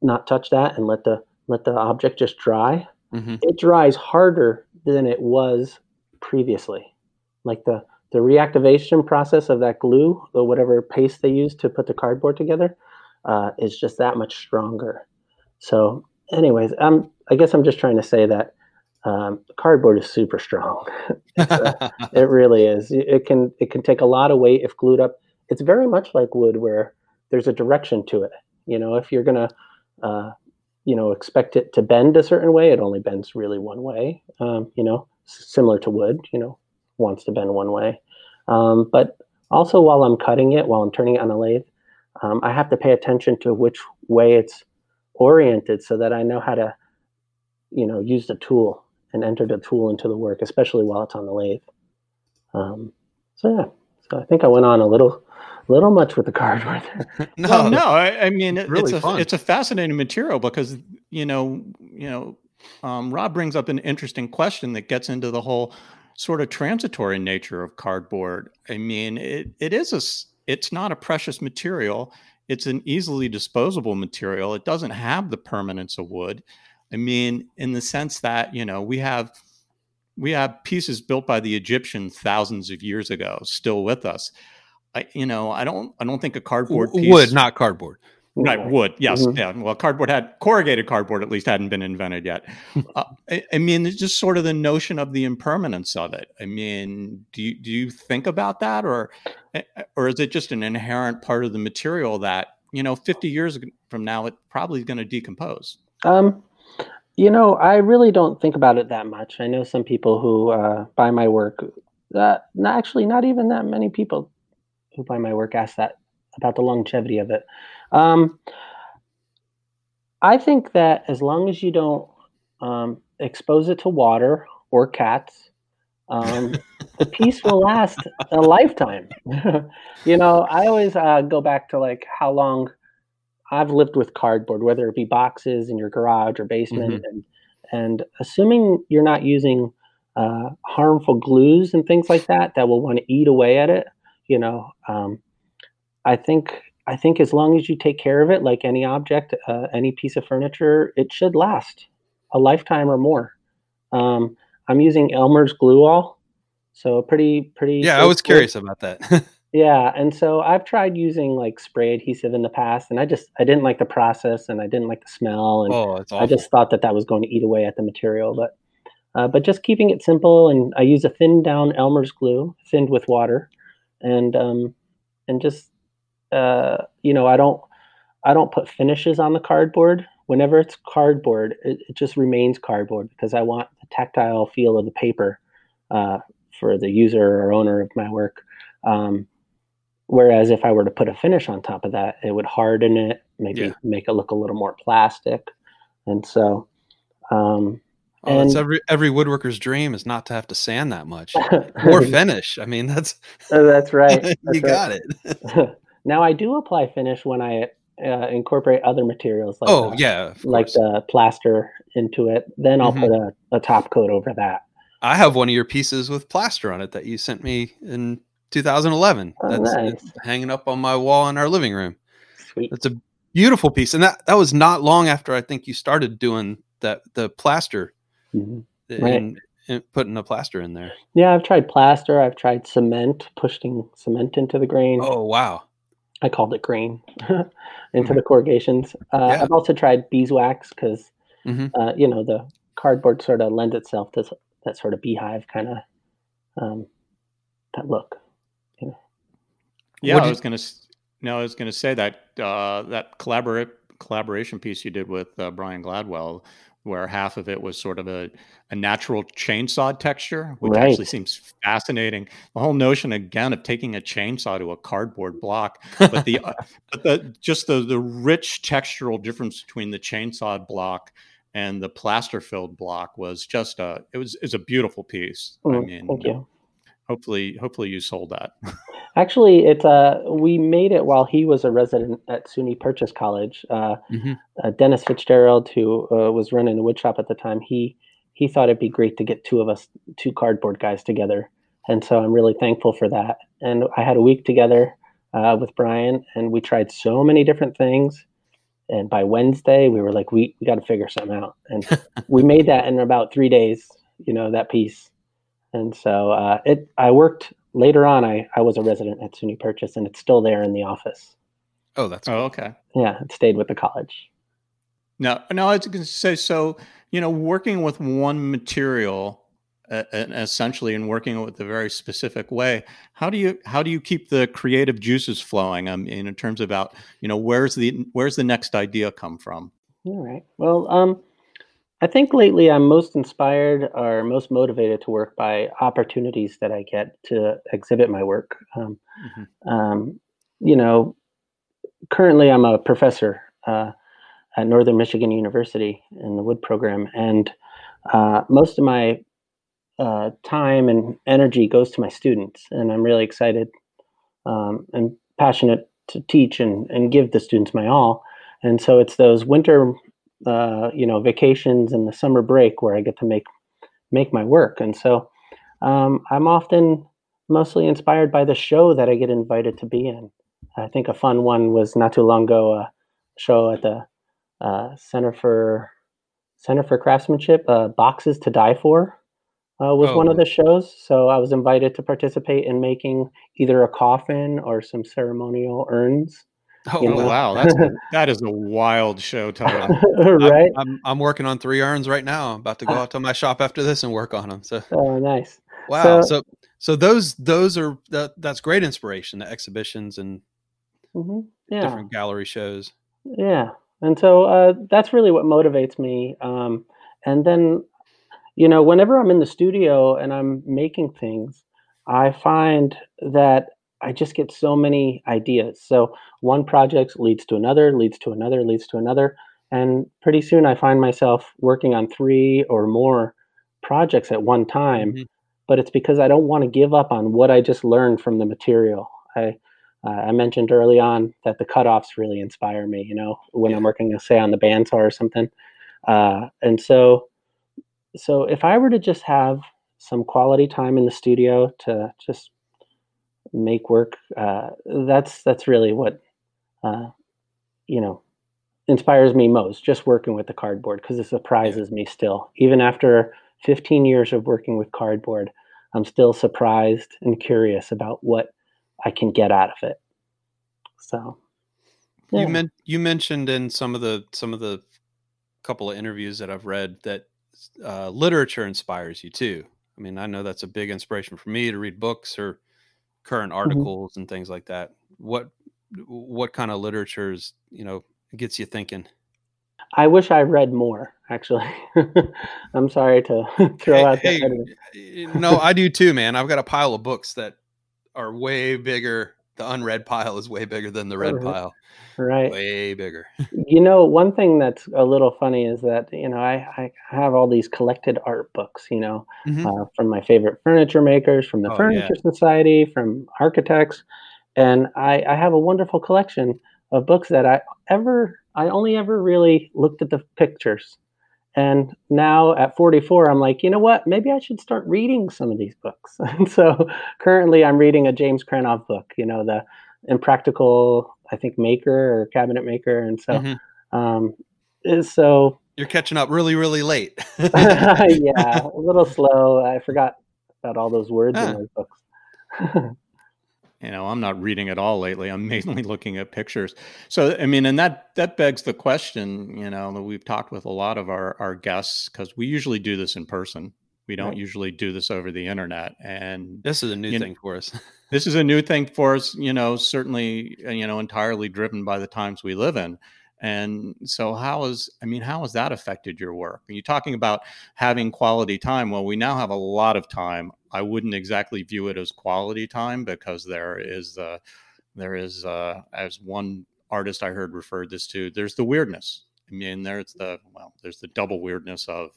not touch that and let the let the object just dry, mm-hmm. it dries harder than it was previously. Like the the reactivation process of that glue or whatever paste they use to put the cardboard together uh, is just that much stronger. So anyways, um, I guess I'm just trying to say that um, cardboard is super strong. uh, it really is. It can it can take a lot of weight if glued up. It's very much like wood, where there's a direction to it. You know, if you're gonna, uh, you know, expect it to bend a certain way, it only bends really one way. Um, you know, similar to wood. You know, wants to bend one way. Um, but also, while I'm cutting it, while I'm turning it on a lathe, um, I have to pay attention to which way it's oriented, so that I know how to, you know, use the tool and enter the tool into the work, especially while it's on the lathe. Um, so yeah, so I think I went on a little, little much with the cardboard. no, well, no, I, I mean it, really it's a fun. it's a fascinating material because you know you know um, Rob brings up an interesting question that gets into the whole sort of transitory nature of cardboard. I mean, it, it is a it's not a precious material. It's an easily disposable material. It doesn't have the permanence of wood. I mean, in the sense that you know we have we have pieces built by the Egyptians thousands of years ago still with us. I, you know, I don't I don't think a cardboard piece, wood, not cardboard. Right, wood. Yes, mm-hmm. yeah. Well, cardboard had corrugated cardboard at least hadn't been invented yet. uh, I, I, mean, it's just sort of the notion of the impermanence of it. I mean, do you do you think about that, or eh, or is it just an inherent part of the material that you know, fifty years from now, it probably is going to decompose? Um, you know, I really don't think about it that much. I know some people who uh, buy my work. That not actually not even that many people who buy my work ask that about the longevity of it. Um, I think that as long as you don't um, expose it to water or cats, um, the piece will last a lifetime. you know, I always uh, go back to like how long I've lived with cardboard, whether it be boxes in your garage or basement, mm-hmm. and and assuming you're not using uh, harmful glues and things like that that will want to eat away at it, you know, um, I think I think as long as you take care of it, like any object, uh, any piece of furniture, it should last a lifetime or more. Um, I'm using Elmer's glue all, so pretty pretty. Yeah, I was curious about that. Yeah, and so I've tried using like spray adhesive in the past, and I just I didn't like the process, and I didn't like the smell, and oh, I just thought that that was going to eat away at the material. But uh, but just keeping it simple, and I use a thinned down Elmer's glue, thinned with water, and um, and just uh, you know I don't I don't put finishes on the cardboard. Whenever it's cardboard, it, it just remains cardboard because I want the tactile feel of the paper uh, for the user or owner of my work. Um, Whereas if I were to put a finish on top of that, it would harden it, maybe yeah. make it look a little more plastic. And so, um, oh, and, every every woodworker's dream is not to have to sand that much or finish. I mean, that's oh, that's right. That's you right. got it. now I do apply finish when I uh, incorporate other materials. Like, oh uh, yeah, like the plaster into it. Then I'll mm-hmm. put a, a top coat over that. I have one of your pieces with plaster on it that you sent me in 2011. Oh, That's nice. hanging up on my wall in our living room. Sweet. That's a beautiful piece, and that that was not long after I think you started doing that the plaster mm-hmm. right. and, and, putting the plaster in there. Yeah, I've tried plaster. I've tried cement, pushing cement into the grain. Oh wow! I called it grain into mm-hmm. the corrugations. Uh, yeah. I've also tried beeswax because mm-hmm. uh, you know the cardboard sort of lends itself to that sort of beehive kind of um, that look. Yeah, I was going to. No, I was going to say that uh, that collaborate collaboration piece you did with uh, Brian Gladwell, where half of it was sort of a, a natural chainsaw texture, which right. actually seems fascinating. The whole notion again of taking a chainsaw to a cardboard block, but the uh, but the just the the rich textural difference between the chainsaw block and the plaster filled block was just a it was it's a beautiful piece. Mm, I mean, thank you. Hopefully, hopefully you sold that. Actually, it's uh, we made it while he was a resident at SUNY Purchase College. Uh, mm-hmm. uh, Dennis Fitzgerald, who uh, was running the wood shop at the time, he he thought it'd be great to get two of us, two cardboard guys together, and so I'm really thankful for that. And I had a week together uh, with Brian, and we tried so many different things. And by Wednesday, we were like, we we got to figure something out, and we made that in about three days. You know that piece, and so uh, it. I worked later on, I, I was a resident at SUNY Purchase, and it's still there in the office. Oh, that's oh okay. Yeah, it stayed with the college. No, no, I was going to say so. You know, working with one material, uh, essentially, and working with a very specific way. How do you how do you keep the creative juices flowing? I mean, in terms about you know, where's the where's the next idea come from? All right. Well, um, I think lately I'm most inspired or most motivated to work by opportunities that I get to exhibit my work. Um, mm-hmm. um, you know, currently I'm a professor uh, at Northern Michigan University in the Wood program, and uh, most of my uh, time and energy goes to my students, and I'm really excited um, and passionate to teach and, and give the students my all. And so it's those winter uh, you know vacations and the summer break where I get to make make my work. And so um, I'm often mostly inspired by the show that I get invited to be in. I think a fun one was not too long ago a show at the uh, Center for Center for Craftsmanship, uh, Boxes to Die For. Uh, was oh. one of the shows. So I was invited to participate in making either a coffin or some ceremonial urns Oh you know? wow, that's that is a wild show title, right? I'm, I'm, I'm working on three urns right now. I'm about to go out to my shop after this and work on them. So oh, nice. Wow. So so, so those those are that that's great inspiration. The exhibitions and mm-hmm. yeah. different gallery shows. Yeah, and so uh, that's really what motivates me. Um, and then, you know, whenever I'm in the studio and I'm making things, I find that I just get so many ideas. So one project leads to another, leads to another, leads to another. And pretty soon I find myself working on three or more projects at one time. Mm-hmm. But it's because I don't want to give up on what I just learned from the material. I uh, I mentioned early on that the cutoffs really inspire me, you know, when yeah. I'm working, say, on the bandsaw or something. Uh, and so, so if I were to just have some quality time in the studio to just make work. Uh, that's that's really what uh, you know inspires me most. Just working with the cardboard because it surprises yeah. me still, even after 15 years of working with cardboard. I'm still surprised and curious about what I can get out of it. So, yeah. you meant you mentioned in some of the some of the couple of interviews that I've read that uh, literature inspires you too. I mean, I know that's a big inspiration for me to read books or current mm-hmm. articles mm-hmm. and things like that. What what kind of literatures you know gets you thinking? I wish I read more. Actually, I'm sorry to throw hey, out hey, that. no, I do too, man. I've got a pile of books that are way bigger. The unread pile is way bigger than the read mm-hmm. pile. Right. Way bigger. you know, one thing that's a little funny is that, you know, I, I have all these collected art books, you know, mm-hmm. uh, from my favorite furniture makers, from the oh, Furniture yeah. Society, from architects. And I, I have a wonderful collection of books that I ever, I only ever really looked at the pictures. And now at 44, I'm like, you know what? Maybe I should start reading some of these books. And so currently I'm reading a James Krenov book, you know, the Impractical I think maker or cabinet maker, and so mm-hmm. um, so you're catching up really really late. yeah, a little slow. I forgot about all those words in those books. You know i'm not reading at all lately i'm mainly looking at pictures so i mean and that that begs the question you know that we've talked with a lot of our our guests because we usually do this in person we don't right. usually do this over the internet. And this is a new thing know, for us. this is a new thing for us, you know, certainly, uh, you know, entirely driven by the times we live in. And so, how is, I mean, how has that affected your work? Are you talking about having quality time? Well, we now have a lot of time. I wouldn't exactly view it as quality time because there is, uh, there is, uh, as one artist I heard referred this to, there's the weirdness. I mean, there's the, well, there's the double weirdness of,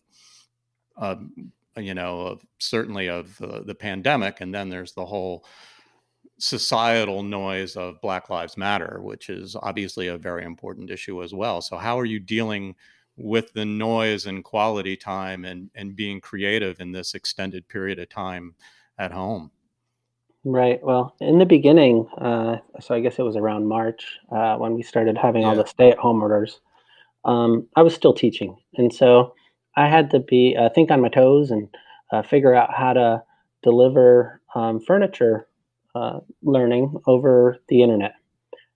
you know, of, certainly of uh, the pandemic, and then there's the whole societal noise of Black Lives Matter, which is obviously a very important issue as well. So, how are you dealing with the noise and quality time and and being creative in this extended period of time at home? Right. Well, in the beginning, uh, so I guess it was around March uh, when we started having yeah. all the stay-at-home orders. Um, I was still teaching, and so I had to be uh, think on my toes and uh, figure out how to deliver um, furniture uh, learning over the internet.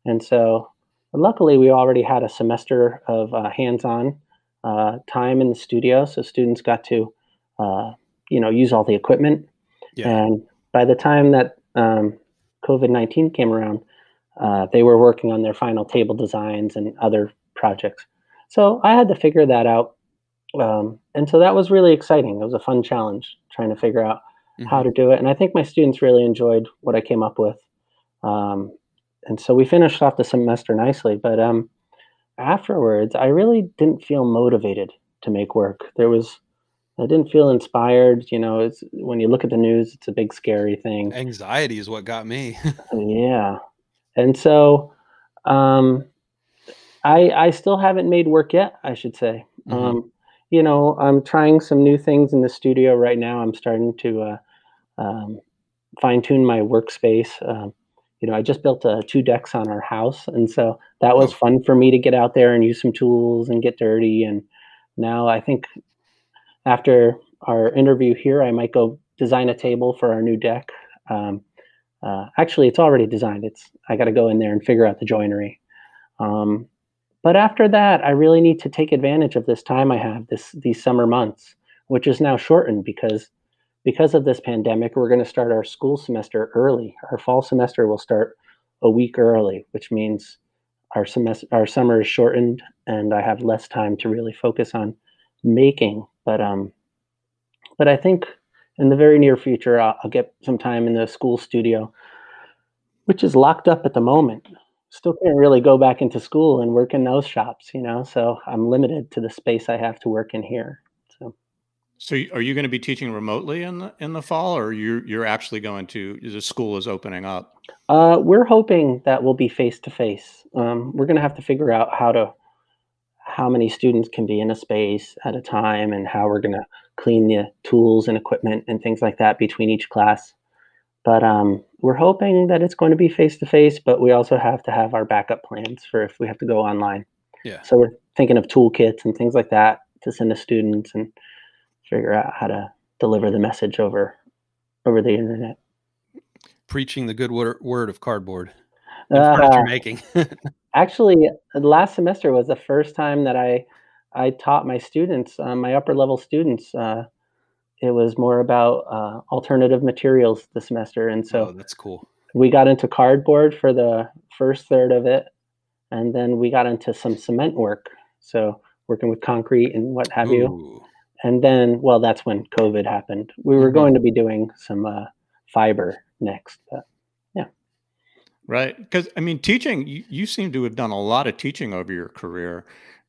And so luckily, we already had a semester of uh, hands-on uh, time in the studio, so students got to, uh, you know, use all the equipment. Yeah. And by the time that um, COVID nineteen came around, uh, they were working on their final table designs and other projects. So I had to figure that out, um, and so that was really exciting. It was a fun challenge trying to figure out mm-hmm. how to do it, and I think my students really enjoyed what I came up with. Um, and so we finished off the semester nicely, but um, afterwards, I really didn't feel motivated to make work. There was, I didn't feel inspired. You know, it's when you look at the news, it's a big scary thing. Anxiety is what got me. yeah, and so, um, I I still haven't made work yet. I should say. Mm-hmm. Um, you know, I'm trying some new things in the studio right now. I'm starting to uh, um, fine tune my workspace. Um, you know, I just built uh, two decks on our house, and so that was oh. fun for me to get out there and use some tools and get dirty. And now I think after our interview here, I might go design a table for our new deck. Um, uh, actually, it's already designed. It's I got to go in there and figure out the joinery. Um, but after that, I really need to take advantage of this time I have this these summer months, which is now shortened because because of this pandemic, we're going to start our school semester early. Our fall semester will start a week early, which means our semester our summer is shortened and I have less time to really focus on making. But um but I think in the very near future I'll, I'll get some time in the school studio, which is locked up at the moment. Still can't really go back into school and work in those shops, you know. So I'm limited to the space I have to work in here. So, are you going to be teaching remotely in the in the fall, or you're you're actually going to the school is opening up? Uh, we're hoping that we'll be face to face. We're going to have to figure out how to how many students can be in a space at a time, and how we're going to clean the tools and equipment and things like that between each class. But um, we're hoping that it's going to be face to face. But we also have to have our backup plans for if we have to go online. Yeah. So we're thinking of toolkits and things like that to send to students and figure out how to deliver the message over over the internet. Preaching the good word, word of cardboard. Uh, furniture making. actually, last semester was the first time that I I taught my students, uh, my upper level students. Uh, it was more about uh, alternative materials this semester, and so oh, that's cool. We got into cardboard for the first third of it, and then we got into some cement work. So working with concrete and what have Ooh. you and then well that's when covid happened. We were mm-hmm. going to be doing some uh, fiber next but yeah. Right because i mean teaching you, you, seem to have done a lot of teaching over your career.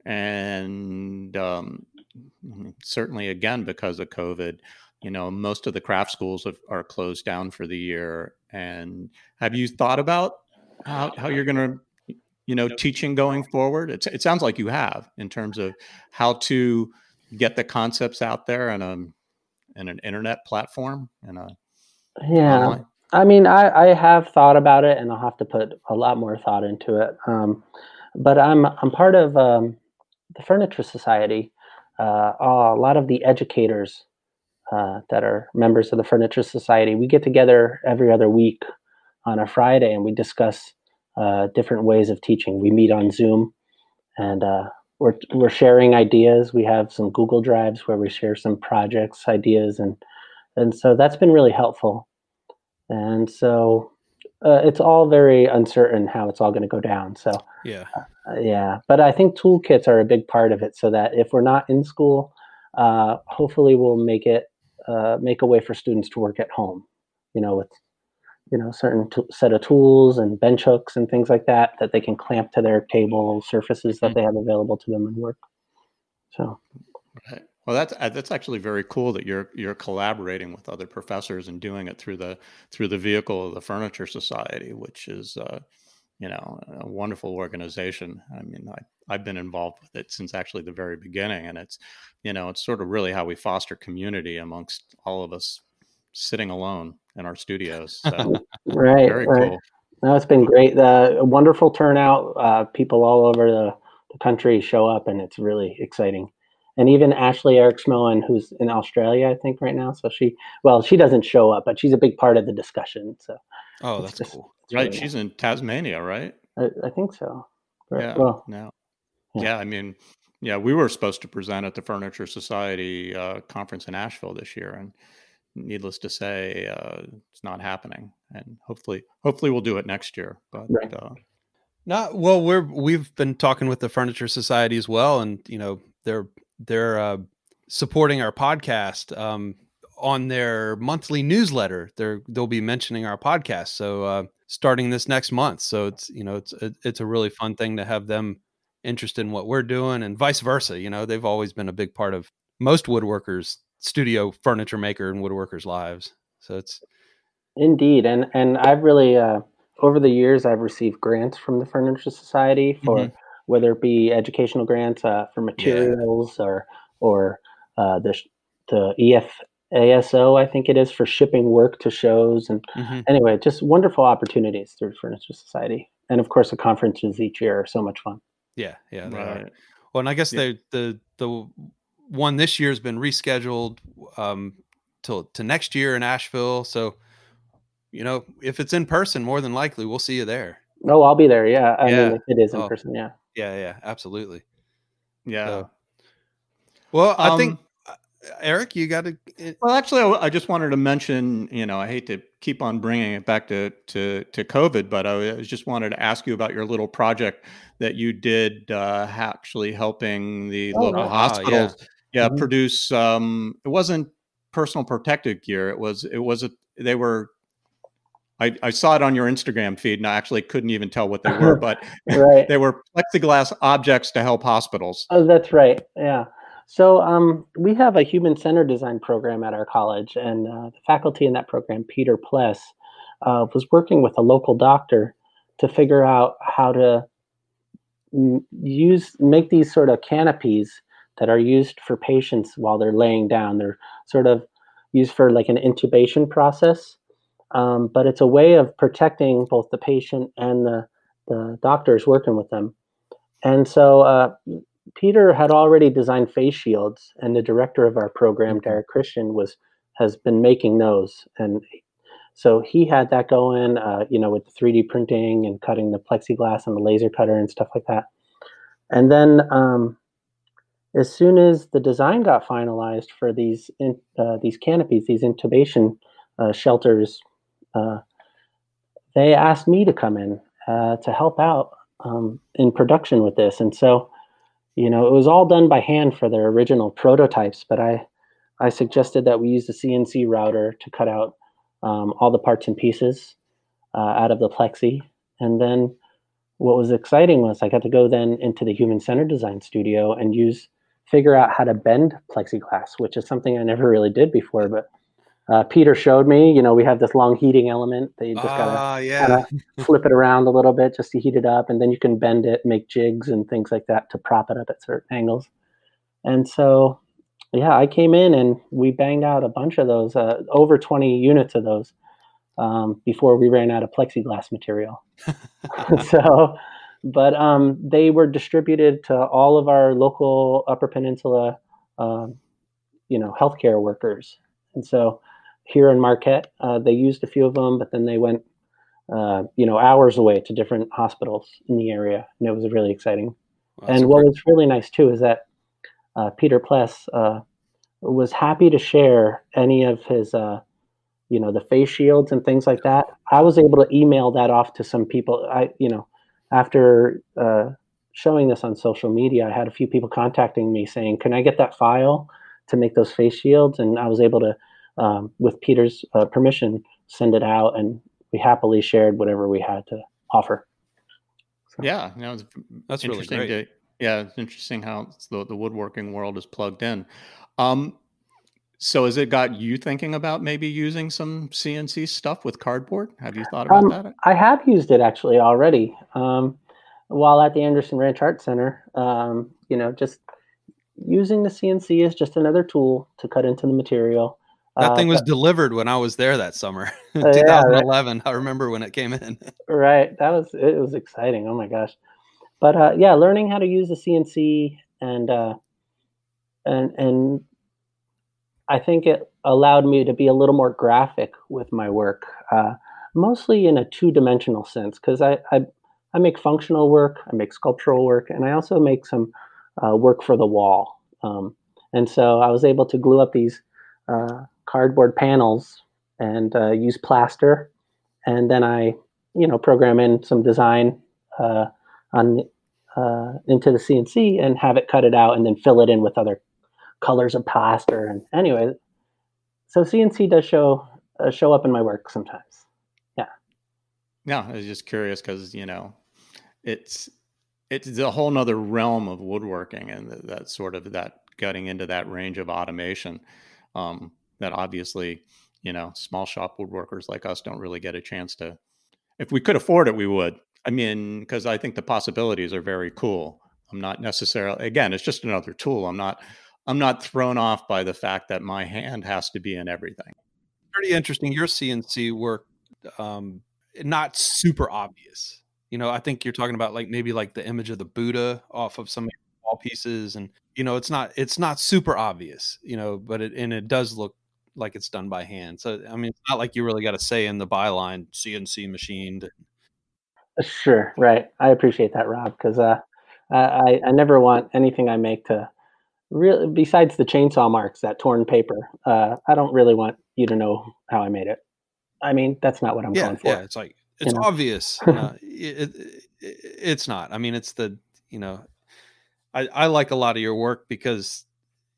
And um, certainly again because of covid you know most of the craft schools have, are closed down for the year. And have you thought about how, how you're going to you know teaching going forward? It, it sounds like you have in terms of how to get the concepts out there in a in an internet platform and a yeah. online? i mean I, I have thought about it and i'll have to put a lot more thought into it. Um, but i'm i'm part of um, the furniture society. Uh, a lot of the educators uh, that are members of the furniture society we get together every other week on a friday and we discuss uh, different ways of teaching. We meet on zoom and uh, we're we're sharing ideas. We have some Google Drives where we share some projects, ideas, and and so that's been really helpful. And so uh, it's all very uncertain how it's all going to go down. So yeah, uh, yeah. But I think toolkits are a big part of it, so that if we're not in school, uh, hopefully we'll make it uh, make a way for students to work at home. You know, with you know certain t- set of tools and bench hooks and things like that that they can clamp to their table surfaces that mm-hmm. they have available to them and work so right. well that's uh, that's actually very cool that you're you're collaborating with other professors and doing it through the through the vehicle of the furniture society which is uh, you know a wonderful organization i mean I, i've been involved with it since actually the very beginning and it's you know it's sort of really how we foster community amongst all of us sitting alone in our studios. So right, very right. cool. No, it's been great. The wonderful turnout. Uh, people all over the, the, country show up, and it's really exciting. And even Ashley Eriksmoen, who's in Australia, I think right now. So she, well, she doesn't show up, but she's a big part of the discussion. So oh, that's just, cool. Right, really she's nice. in Tasmania, right? I, I, think so. yeah, well, no, yeah. yeah. I mean, yeah, we were supposed to present at the Furniture Society uh, conference in Asheville this year, and needless to say, uh, it's not happening. And hopefully, hopefully, we'll do it next year. But right. uh, not well. We're we've been talking with the Furniture Society as well, and you know they're they're uh, supporting our podcast um, on their monthly newsletter. They're they'll be mentioning our podcast. So uh, starting this next month, so it's you know it's it's a really fun thing to have them interested in what we're doing, and vice versa. You know they've always been a big part of most woodworkers studio furniture maker and woodworkers lives. So it's indeed, and and I've really uh, over the years I've received grants from the Furniture Society for mm-hmm. whether it be educational grants uh, for materials yeah. or or uh, the the EF ASO I think it is for shipping work to shows and mm-hmm. anyway just wonderful opportunities through Furniture Society and of course the conferences each year are so much fun. Yeah, yeah, right. Well, and I guess yeah. the the the one this year has been rescheduled um, till to next year in Asheville. So, you know, if it's in person, more than likely we'll see you there. Oh, I'll be there. Yeah, I yeah. mean, if it is in oh, person, yeah. Yeah, yeah, absolutely. Yeah. So, well, I um, think uh, Eric, you got to. Well, actually, I just wanted to mention. You know, I hate to keep on bringing it back to to to COVID, but I just wanted to ask you about your little project that you did, uh, actually helping the oh, local right. hospitals. yeah yeah mm-hmm. produce um it wasn't personal protective gear it was it was a they were I, I saw it on your Instagram feed and I actually couldn't even tell what they were, but right. they were plexiglass objects to help hospitals. Oh, that's right. Yeah. So um, we have a human centered design program at our college, and uh, the faculty in that program, Peter Pless, uh, was working with a local doctor to figure out how to use make these sort of canopies that are used for patients while they're laying down. They're sort of used for like an intubation process, um, but it's a way of protecting both the patient and the, the doctors working with them. And so uh, Peter had already designed face shields, and the director of our program, mm-hmm. Derek Christian, was has been making those. And so he had that going, uh, you know, with the 3D printing and cutting the plexiglass and the laser cutter and stuff like that. And then um, as soon as the design got finalized for these in, uh, these canopies, these intubation uh, shelters, uh, they asked me to come in uh, to help out um, in production with this. And so, you know, it was all done by hand for their original prototypes, but I I suggested that we use the CNC router to cut out um, all the parts and pieces uh, out of the plexi, and then what was exciting was I got to go then into the human centered design studio and use figure out how to bend plexiglass, which is something I never really did before. But uh, Peter showed me, you know, we have this long heating element that you just gotta uh, yeah. flip it around a little bit just to heat it up, and then you can bend it, make jigs and things like that to prop it up at certain angles. And so, yeah, I came in and we banged out a bunch of those, uh, over 20 units of those, um, before we ran out of plexiglass material. so but um, they were distributed to all of our local Upper Peninsula, um, you know, healthcare workers. And so here in Marquette, uh, they used a few of them, but then they went, uh, you know, hours away to different hospitals in the area, and it was really exciting. And what was really nice too is that uh, Peter Pless uh, was happy to share any of his uh, you know the face shields and things like that i was able to email that off to some people i you know after uh, showing this on social media, I had a few people contacting me saying, "Can I get that file to make those face shields?" And I was able to, um, with Peter's uh, permission, send it out, and we happily shared whatever we had to offer. So, yeah, no, that's interesting. Really great. To, yeah, it's interesting how the, the woodworking world is plugged in. Um, so has it got you thinking about maybe using some CNC stuff with cardboard? Have you thought about um, that? I have used it actually already. Um, while at the Anderson Ranch Art Center, um, you know, just using the CNC is just another tool to cut into the material. That uh, thing was but, delivered when I was there that summer, 2011. Yeah, right. I remember when it came in. right, that was it. Was exciting. Oh my gosh! But uh, yeah, learning how to use the CNC and uh, and and I think it allowed me to be a little more graphic with my work, uh, mostly in a two dimensional sense, because I, I, I make functional work, I make sculptural work, and I also make some uh, work for the wall. Um, and so I was able to glue up these uh, cardboard panels and uh, use plaster, and then I, you know, program in some design uh, on uh, into the CNC and have it cut it out, and then fill it in with other colors of plaster. And anyway, so CNC does show uh, show up in my work sometimes. Yeah. Yeah, I was just curious because you know, it's it's a whole nother realm of woodworking and that, that sort of that getting into that range of automation um, that obviously you know small shop woodworkers like us don't really get a chance to if we could afford it we would i mean because i think the possibilities are very cool i'm not necessarily again it's just another tool i'm not i'm not thrown off by the fact that my hand has to be in everything. Pretty interesting your cnc work um, not super obvious. You know i think you're talking about like maybe like the image of the buddha off of some wall pieces and you know it's not it's not super obvious you know but it and it does look like it's done by hand. So i mean it's not like you really got to say in the byline cnc machined sure right. I appreciate that rob because uh I, I never want anything i make to really besides the chainsaw marks that torn paper uh i don't really want you to know how i made it. I mean that's not what i'm yeah going for yeah it's like it's you obvious uh, it, it, it's not. I mean it's the you know I, I like a lot of your work because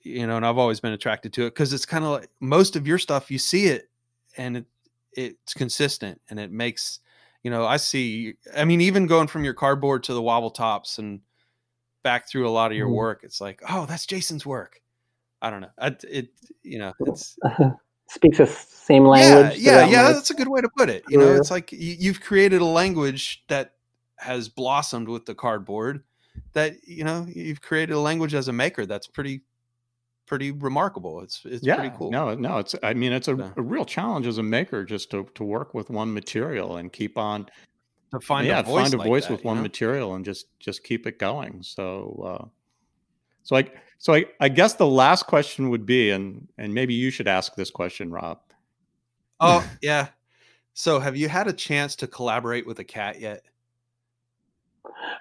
you know and i've always been attracted to it because it's kind of like most of your stuff you see it and it it's consistent and it makes you know i see i mean even going from your cardboard to the wobble tops and back through a lot of your Mhm. work it's like oh that's jason's work. I don't know I, it you know it's speaks the same language yeah yeah yeah my- that's a good way to put it you know it's like you, you've created a language that has blossomed with the cardboard that you know you've created a language as a maker that's pretty pretty remarkable it's it's yeah pretty cool. no no it's i mean it's a, a real challenge as a maker just to, to work with one material and keep on to find yeah a voice find a like voice that, with one know? material and just just keep it going so uh so i so i i guess the last question would be and and maybe you should ask this question rob oh yeah so have you had a chance to collaborate with a cat yet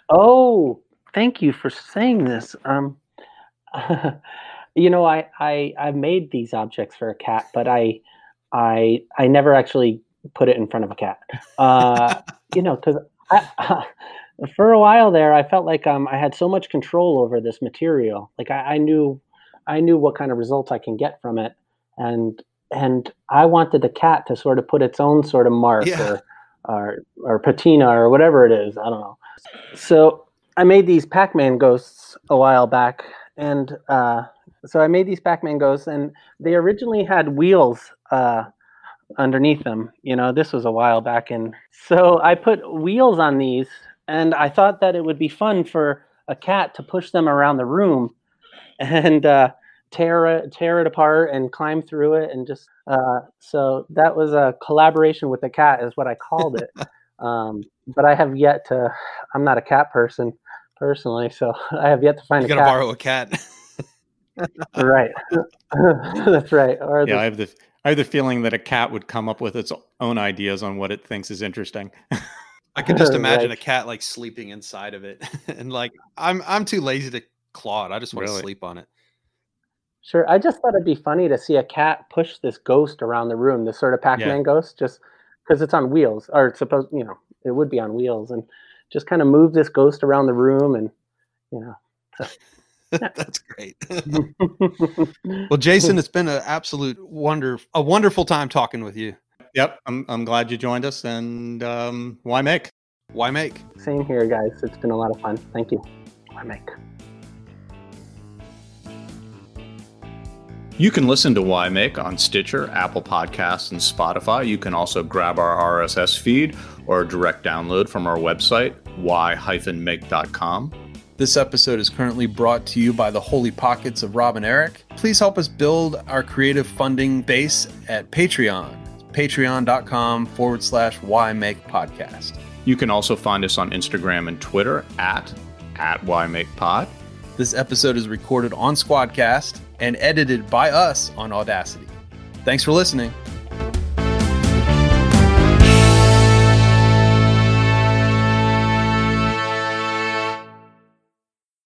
Oh, thank you for saying this. Um, you know, I I I made these objects for a cat, but I I I never actually put it in front of a cat. Uh, you know, because for a while there, I felt like um I had so much control over this material. Like I, I knew I knew what kind of results I can get from it, and and I wanted the cat to sort of put its own sort of mark Yeah. or or or patina or whatever it is. I don't know. So I made these Pac-Man ghosts a while back, and uh, so I made these Pac-Man ghosts, and they originally had wheels uh, underneath them. You know, this was a while back, and so I put wheels on these, and I thought that it would be fun for a cat to push them around the room, and uh, tear it tear it apart and climb through it, and just uh, so that was a collaboration with the cat, is what I called it. um, but I have yet to. I'm not a cat person personally, so I have yet to find you a gotta cat. borrow a cat Right, that's right. Or yeah the- i have the i have the feeling that a cat would come up with its own ideas on what it thinks is interesting i can just imagine Right. a cat like sleeping inside of it and like i'm i'm too lazy to claw it i just want to sleep on it Sure. I just thought it'd be funny to see a cat push this ghost around the room, this sort of Pac-Man ghost, just because it's on wheels, or it's supposed, you know, it would be on wheels, and just kind of move this ghost around the room, and you know. that's great well jason it's been an absolute wonder a wonderful time talking with you yep i'm, I'm glad you joined us and um, why make why make Same here, guys. It's been a lot of fun. Thank you. Why make. You can listen to Why Make on Stitcher, Apple Podcasts, and Spotify. You can also grab our RSS feed or direct download from our website, why-make.com. This episode is currently brought to you by the Holy Pockets of Rob and Eric. Please help us build our creative funding base at Patreon. Patreon.com forward slash why make podcast. You can also find us on Instagram and Twitter at, at Why Make Pod. This episode is recorded on Squadcast and edited by us on Audacity. Thanks for listening.